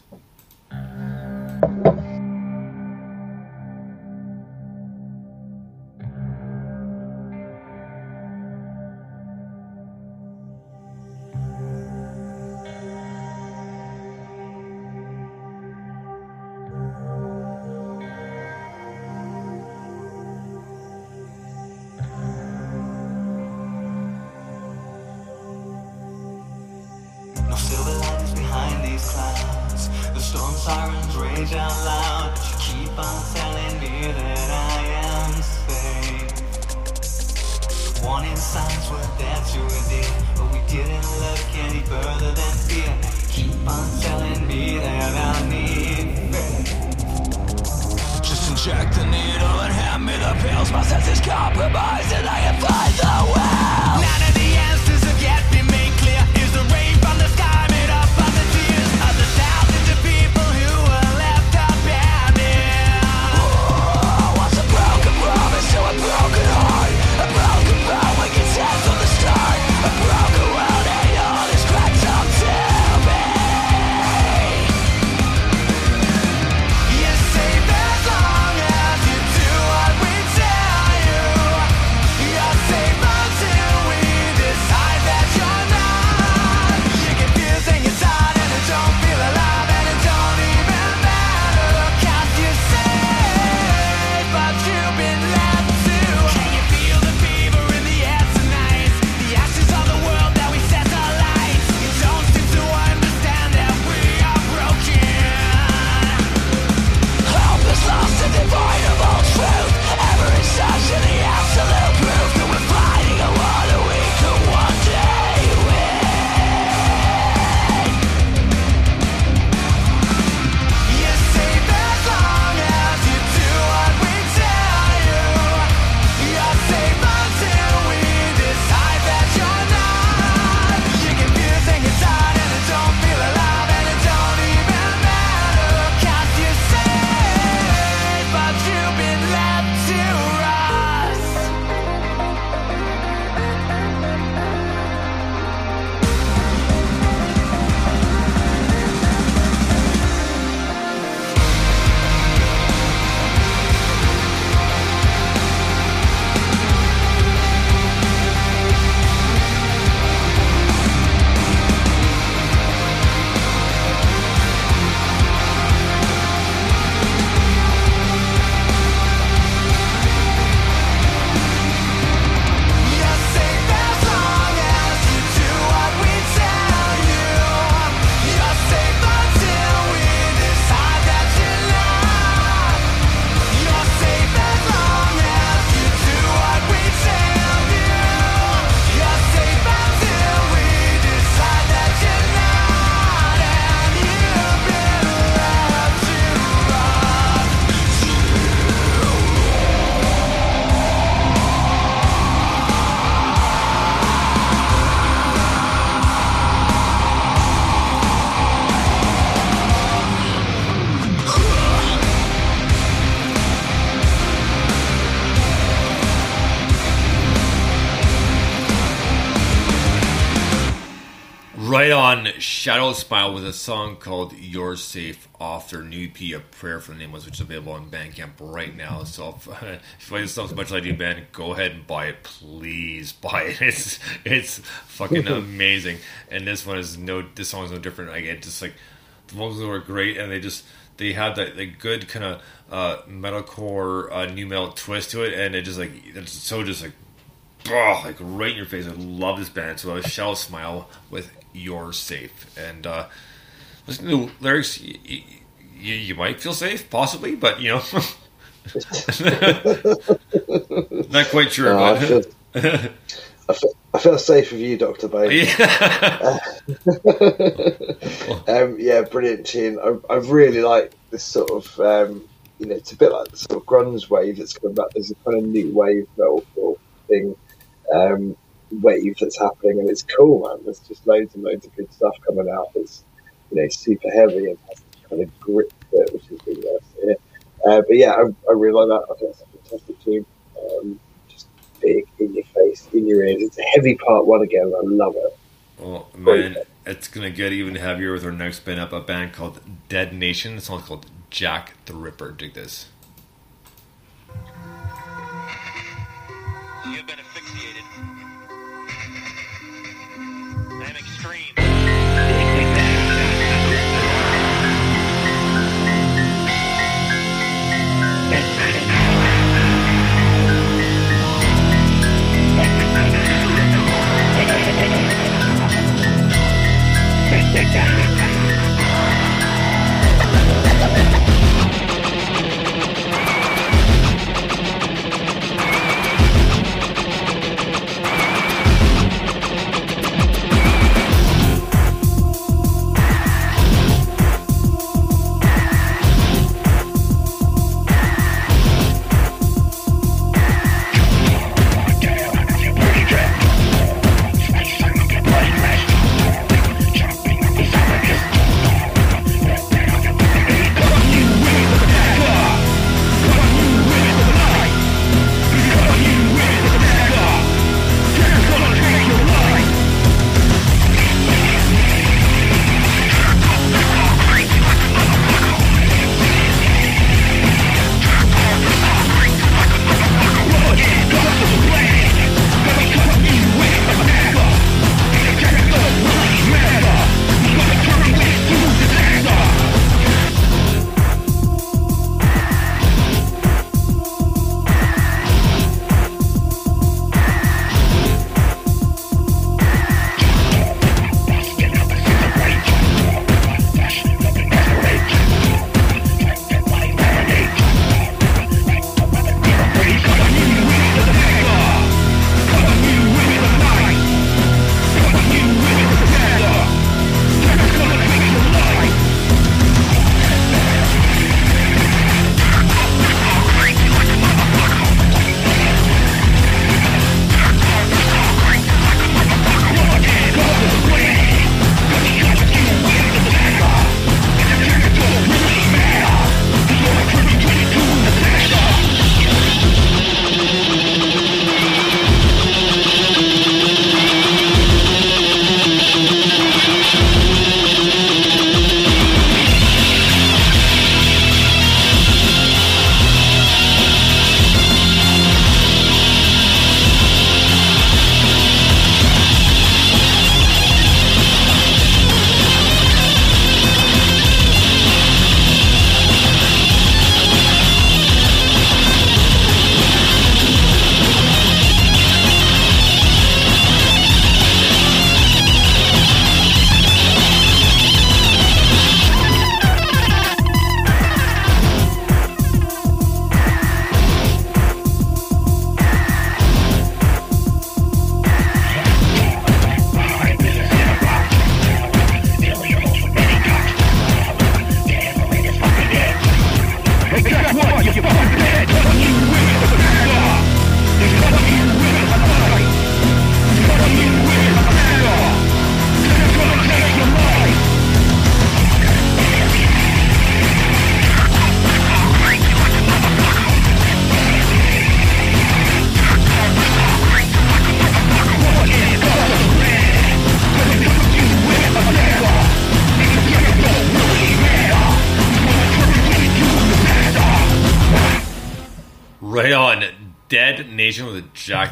These clouds. The storm sirens rage out loud. But you keep on telling me that I am safe. Warning signs were there to dear, but we didn't look any further than fear. Keep on telling me that I need faith. Just inject the needle and hand me the pills. My senses compromised and I have find the will. Shadow Smile with a song called You're Safe off their new EP, A Prayer for the Nameless, which is available on Bandcamp right now. So if, (laughs) if you like this song as much as I do, Ben, go ahead and buy it. Please buy it. (laughs) It's it's fucking (laughs) amazing. And this one is no, this song is no different. I get just like, the vocals are great and they just, they have that like good kind of uh, metalcore, uh, new metal twist to it. And it just like, it's so just like, oh, like right in your face. I love this band. So I was Shadow Smile with You're Safe. And uh, listen to lyrics, you, you, you might feel safe, possibly, but you know, (laughs) not quite sure. No, I, feel, I, feel, I feel safe with you, Doctor Bain. yeah. (laughs) Um, yeah, brilliant tune. I, I really like this sort of, um, you know, it's a bit like the sort of grunge wave that's coming back. There's a kind of new wave metalcore thing, um, wave that's happening, and it's cool, man. There's just loads and loads of good stuff coming out. It's you know super heavy and has this kind of grit to it, which is really nice to hear. Uh, but yeah, I, I really like that. I think it's a fantastic tune. Um, just big in your face, in your ears. It's a heavy part one again. I love it. Well, man, it's gonna get even heavier with our next band up, a band called Dead Nation. The song's called Jack the Ripper. Dig this.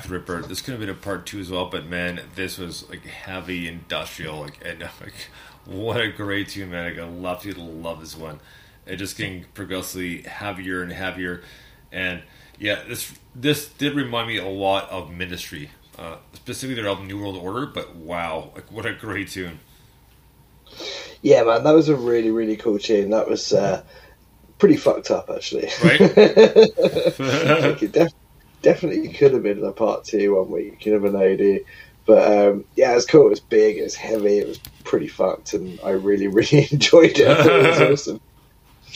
Jack the Ripper. This could have been a part two as well, but man, this was like heavy industrial. Like, and (laughs) like, what a great tune, man! Like, I love you to love this one. It just getting progressively heavier and heavier, and yeah, this this did remind me a lot of Ministry, uh, specifically their album New World Order. But wow, like what a great tune! Yeah, man, that was a really, really cool tune. That was uh, pretty fucked up, actually. Right? Like, it def- definitely could have been a part two one week. You never know, do you? But um, yeah, it was cool. It was big. It was heavy. It was pretty fucked, and I really, (laughs) really enjoyed it. I thought it was (laughs) awesome.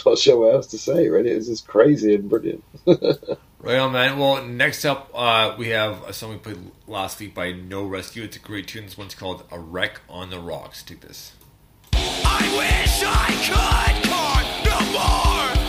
Not sure what else to say. Really, it was just crazy and brilliant. (laughs) Right on, man. Well, next up, uh, we have a song we played last week by No Rescue. It's a great tune. This one's called A Wreck on the Rocks. Take this. I wish I could card more, no more,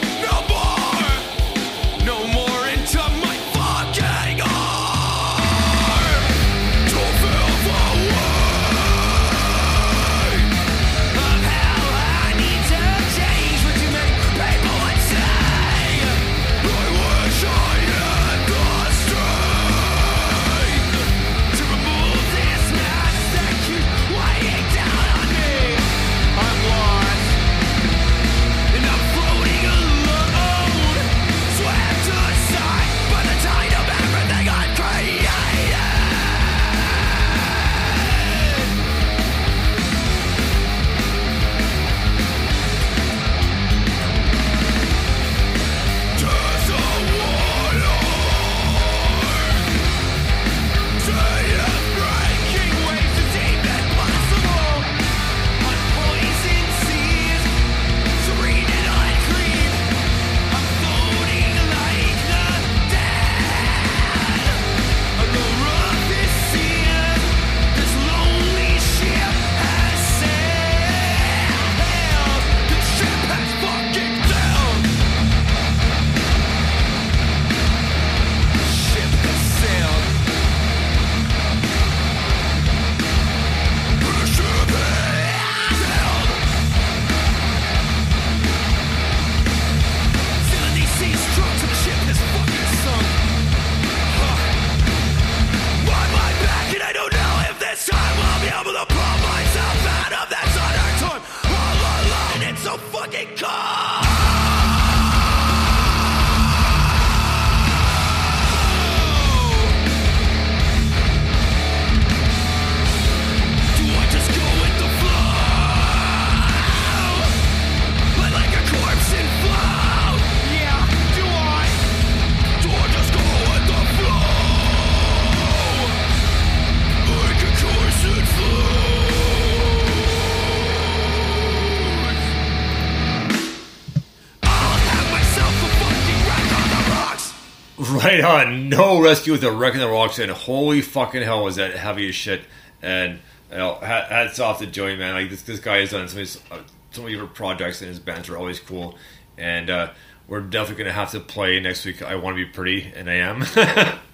Right on. No Rescue with a Wreck on the Rocks. And holy fucking hell, was that heavy as shit. And you know, hats off to Joey, man. Like this, this guy has done some of, his, uh, some of your projects, and his bands are always cool. And uh, we're definitely going to have to play next week. I want to be pretty, and I am. (laughs)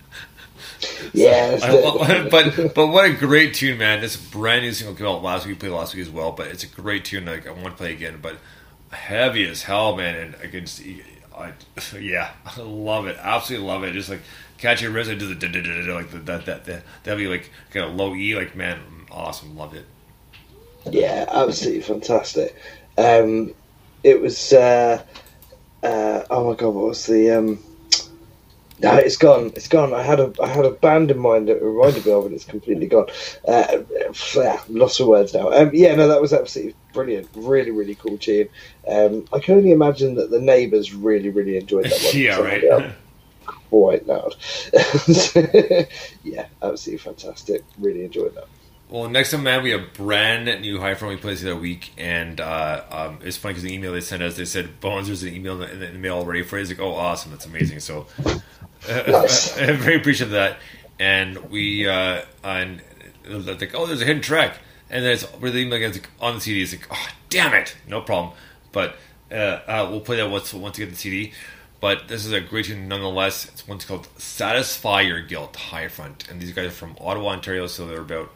Yeah, I (laughs) but but what a great tune, man! This brand new single came out last week. We played last week as well, but it's a great tune. Like I want to play again, but heavy as hell, man. And I can see, I, (laughs) yeah, (laughs) I love it. Absolutely love it. Just like catchy riffs, I do the like that that that that'd be like kind of low E, like man, awesome, love it. Yeah, absolutely fantastic. Um, it was. Uh, uh, oh my god, what was the? Um, no, it's gone. It's gone. I had a I had a band in mind that reminded me of it. It's completely gone. Uh, lost for words now. Um, yeah, no, that was absolutely brilliant. Really, really cool tune. Um, I can only imagine that the neighbours really, really enjoyed that one. (laughs) yeah, right. Quite loud. (laughs) yeah, absolutely fantastic. Really enjoyed that. Well, next up, man, we have brand new High Front we plays the other week, and uh, um, it's funny because the email they sent us, they said, "Bones, there's an email in the, in the mail already for you." It's like, "Oh, awesome, that's amazing!" So, (laughs) Nice. I'm very appreciative of that. And we, uh, and like, "Oh, there's a hidden track," and then it's gets like, on the CD. It's like, "Oh, damn it, no problem." But uh, uh, we'll play that once once we get the CD. But this is a great tune nonetheless. It's one's called "Satisfy Your Guilt" High Front, and these guys are from Ottawa, Ontario, so they're about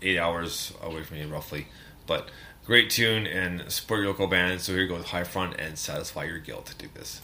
eight hours away from me roughly. But great tune and support your local band. So here goes High Front and Satisfy Your Guilt. Do this.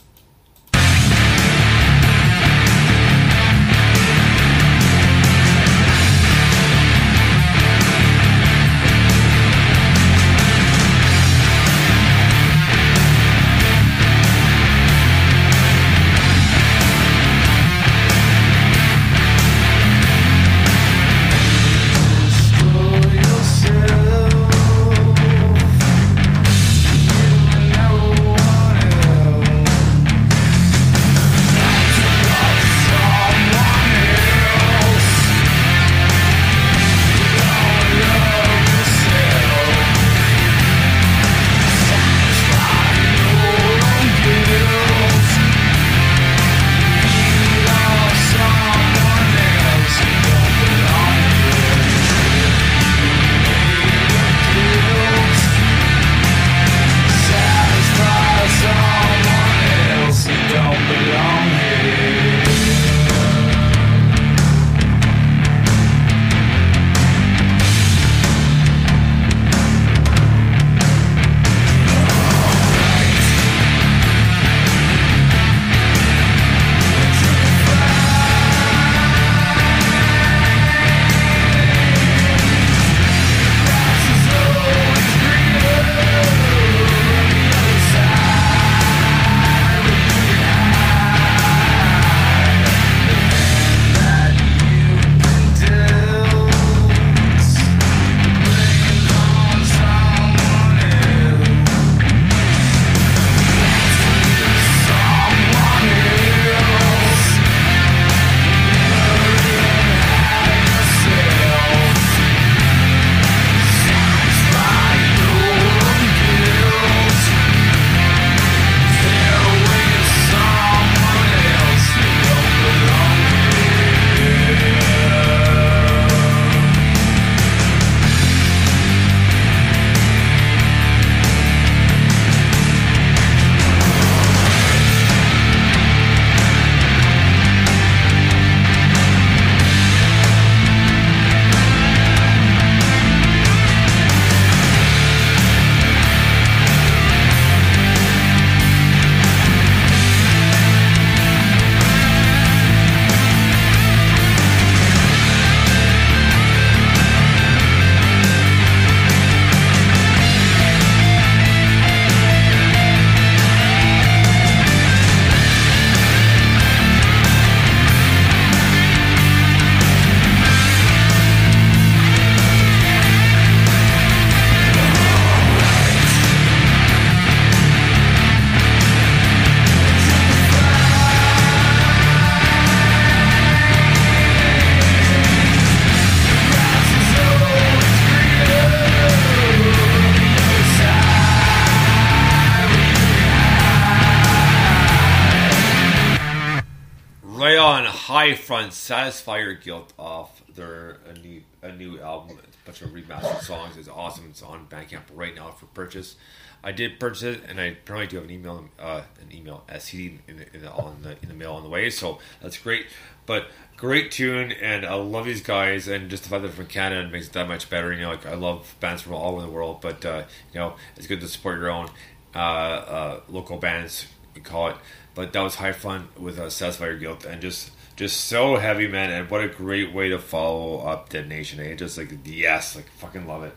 High Front, Satisfy Your Guilt off their a new a new album. A bunch of remastered songs. It's awesome. It's on Bandcamp right now for purchase. I did purchase it, and I probably do have an email uh, an email SCD in the, in the, on the in the mail on the way. So that's great. But great tune, and I love these guys, and just the fact that they're from Canada makes it that much better. You know, like I love bands from all over the world, but uh, you know, it's good to support your own uh, uh, local bands. You call it, but that was High Front with uh, Satisfy Your Guilt, and just just so heavy, man. And what a great way to follow up Dead Nation. Eh? Just like yes, like fucking love it.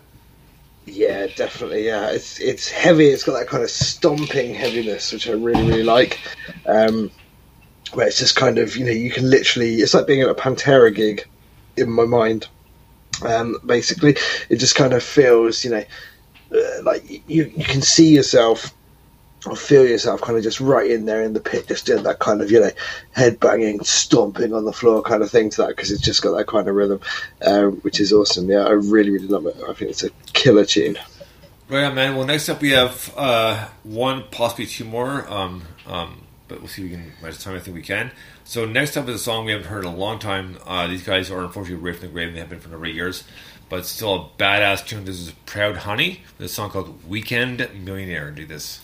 Yeah, definitely. Yeah, it's it's heavy. It's got that kind of stomping heaviness, which I really really like. Um, where it's just kind of you know you can literally it's like being at a Pantera gig in my mind. Um, basically, it just kind of feels you know uh, like you you can see yourself feel yourself kind of just right in there in the pit, just doing that kind of you know head banging, stomping on the floor kind of thing to that because it's just got that kind of rhythm, um, which is awesome. Yeah, I really really love it. I think it's a killer tune. Right on, man. Well, next up we have uh, one, possibly two more. Um, um, but we'll see if we can manage time. I think we can. So next up is a song we haven't heard in a long time. Uh, these guys are unfortunately away from the grave. They have been for a number of years, but still a badass tune. This is Proud Honey. This song called Weekend Millionaire. Do this.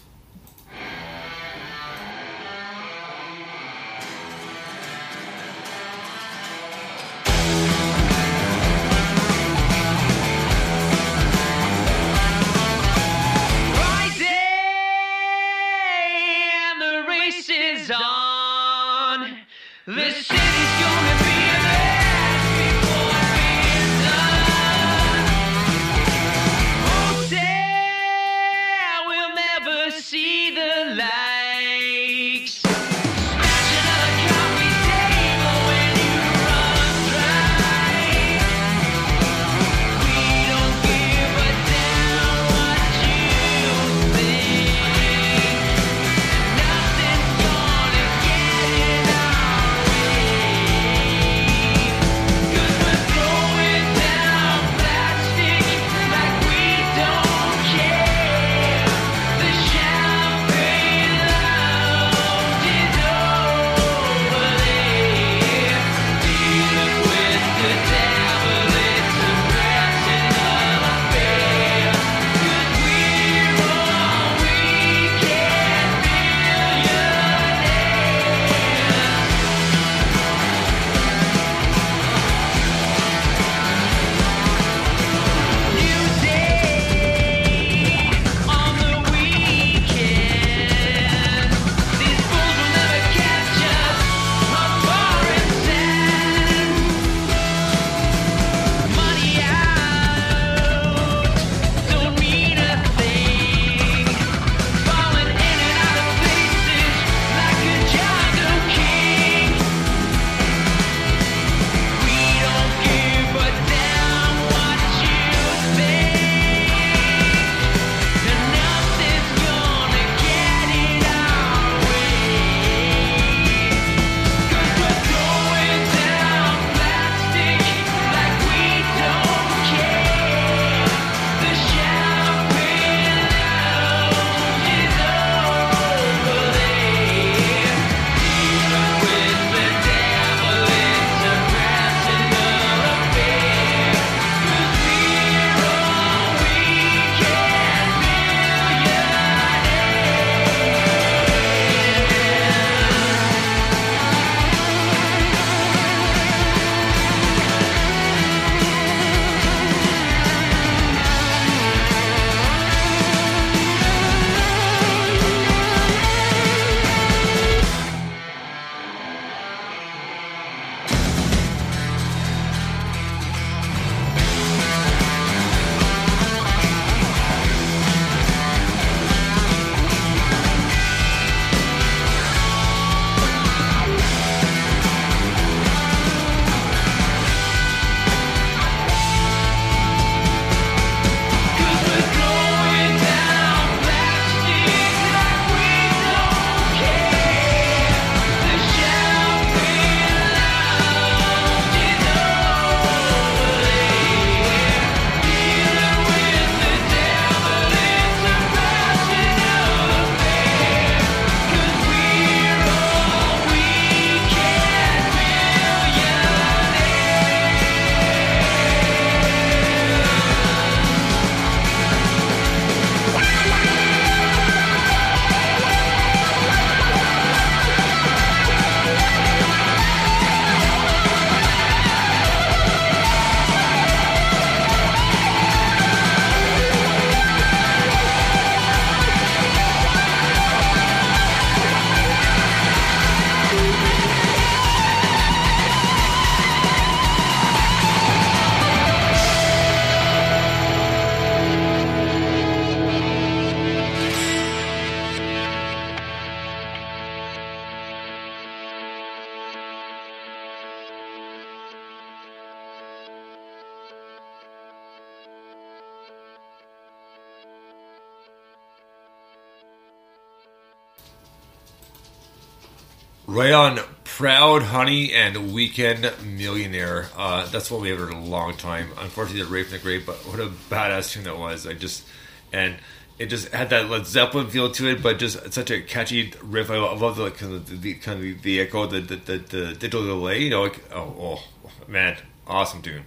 On, Proud Honey and Weekend Millionaire. Uh, that's what we have heard in a long time. Unfortunately, the Rape from the Grave, but what a badass tune that was. I just and it just had that Led Zeppelin feel to it, but just such a catchy riff. I love the kind of the, kind of the echo, the the, the the digital delay. You know, like, oh, oh man, awesome tune.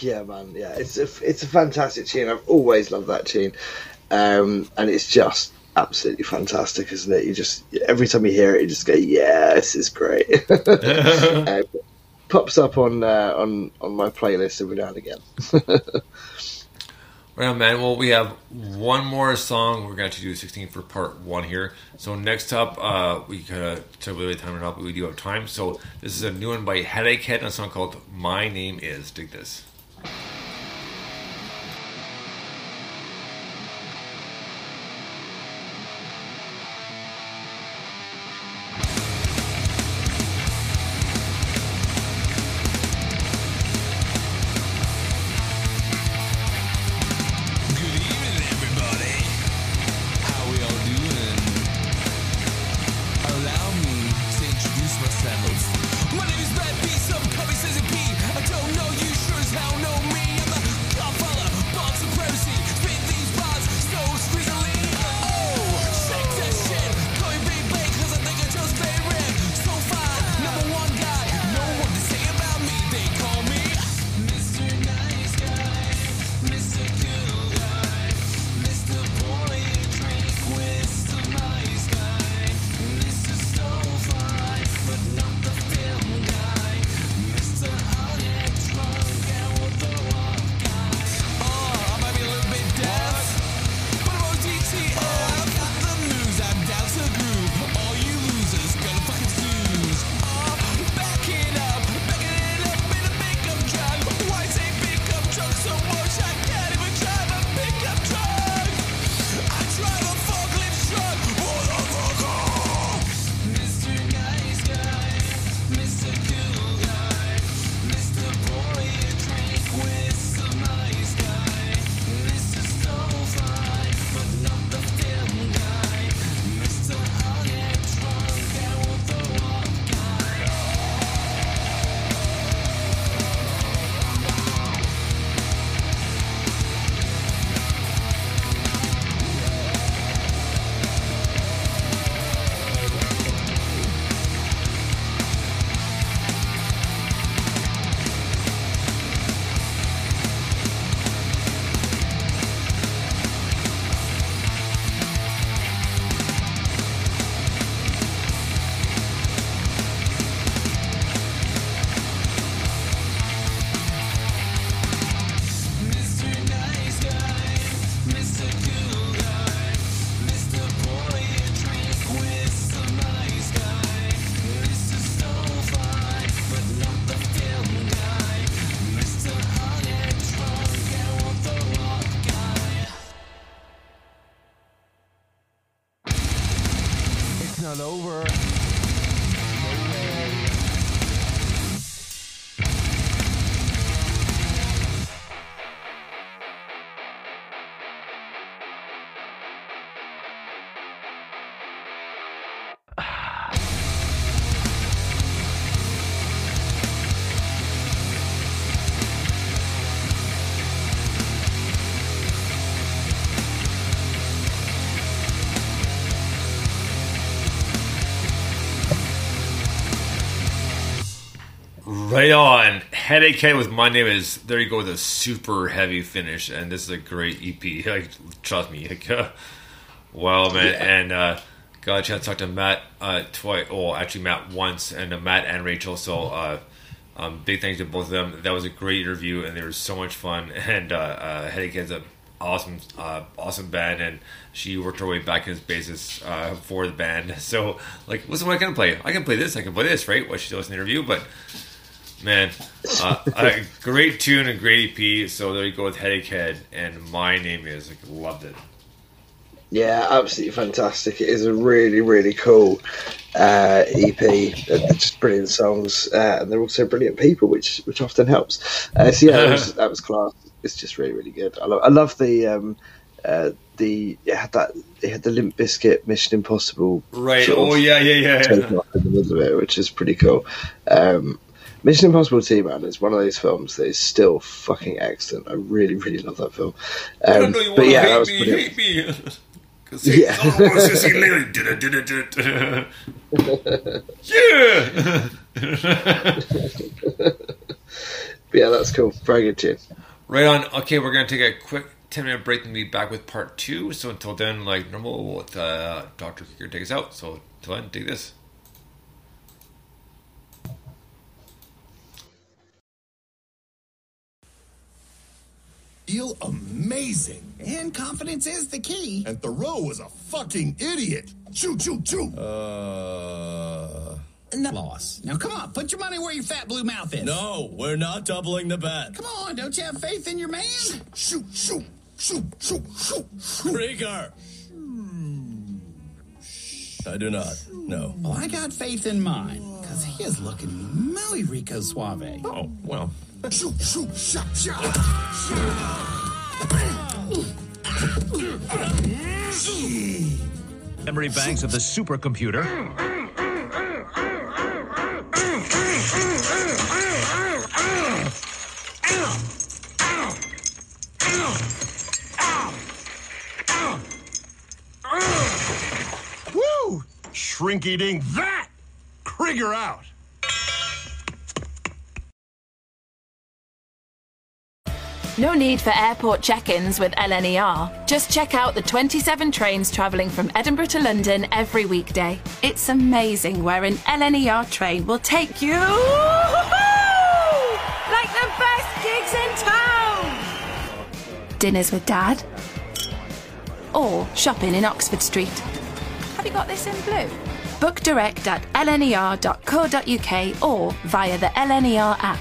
Yeah, man. Yeah, it's a it's a fantastic tune. I've always loved that tune, um, and it's just absolutely fantastic, isn't it? You just every time you hear it, you just go, "Yeah, this is great." uh, (laughs) (laughs) pops up on uh, on on my playlist every now and again. (laughs) Right on, man. Well, we have one more song. We're going to do 16 for part one here. So next up, uh, we kind of took a little bit of time up, but we do have time. So this is a new one by Headache Head and a song called "My Name Is." Dig this. Right on. Headache Head with my name is there you go with a super heavy finish and this is a great EP. (laughs) Like trust me. Like uh, wow man and uh got a chance to talk to Matt uh twice oh actually Matt once and uh, Matt and Rachel so uh um, big thanks to both of them. That was a great interview, and they were so much fun. (laughs) And uh, uh, Headache Head's a awesome, uh, awesome band, and she worked her way back as bassist uh, for the band. (laughs) So, like, what's what I can play? I can play this. I can play this, right? What she does in the interview, but man, uh, a great tune and great EP. So there you go with Headache Head, and my name is like loved it. Yeah, absolutely fantastic. It is a really, really cool uh, EP. They're just brilliant songs, uh, and they're also brilliant people, which which often helps. Uh, so yeah, that was, (laughs) that was class. It's just really, really good. I love, I love the um, uh, the it had that it had the Limp Bizkit Mission Impossible Right. Oh yeah, yeah, yeah. yeah. off in the middle of it, which is pretty cool. Um, Mission Impossible T Man is one of those films that is still fucking excellent. I really, really love that film. I don't Um, know you but want to yeah, that hate was me, brilliant. hate me. (laughs) 'Cause Yeah. I want to see (laughs) (laughs) yeah. But yeah, that's cool. Very good tune. Right on. Okay, we're gonna take a quick ten minute break and be back with part two. So until then, like normal, we'll let uh, Doctor Krieger take us out. So until then, take this. Feel amazing. And confidence is the key. And Thoreau was a fucking idiot. Choo choo choo. Uh. No loss. Now come on, put your money where your fat blue mouth is. No, we're not doubling the bet. Come on, don't you have faith in your man? Shoot, shoot, shoot, shoot, shoot. Krieger! I do not. No. Well, I got faith in mine, because he is looking muy rico suave. Oh, well. Shoot, shoot, shot, shot. Memory banks of the supercomputer. Woo! Shrink eating that! Krieger out. No need for airport check ins with LNER. Just check out the 27 trains travelling from Edinburgh to London every weekday. It's amazing where an LNER train will take you. (laughs) Like the best gigs in town! Dinners with Dad? Or shopping in Oxford Street? Have you got this in blue? Book direct at lner.co.uk or via the LNER app.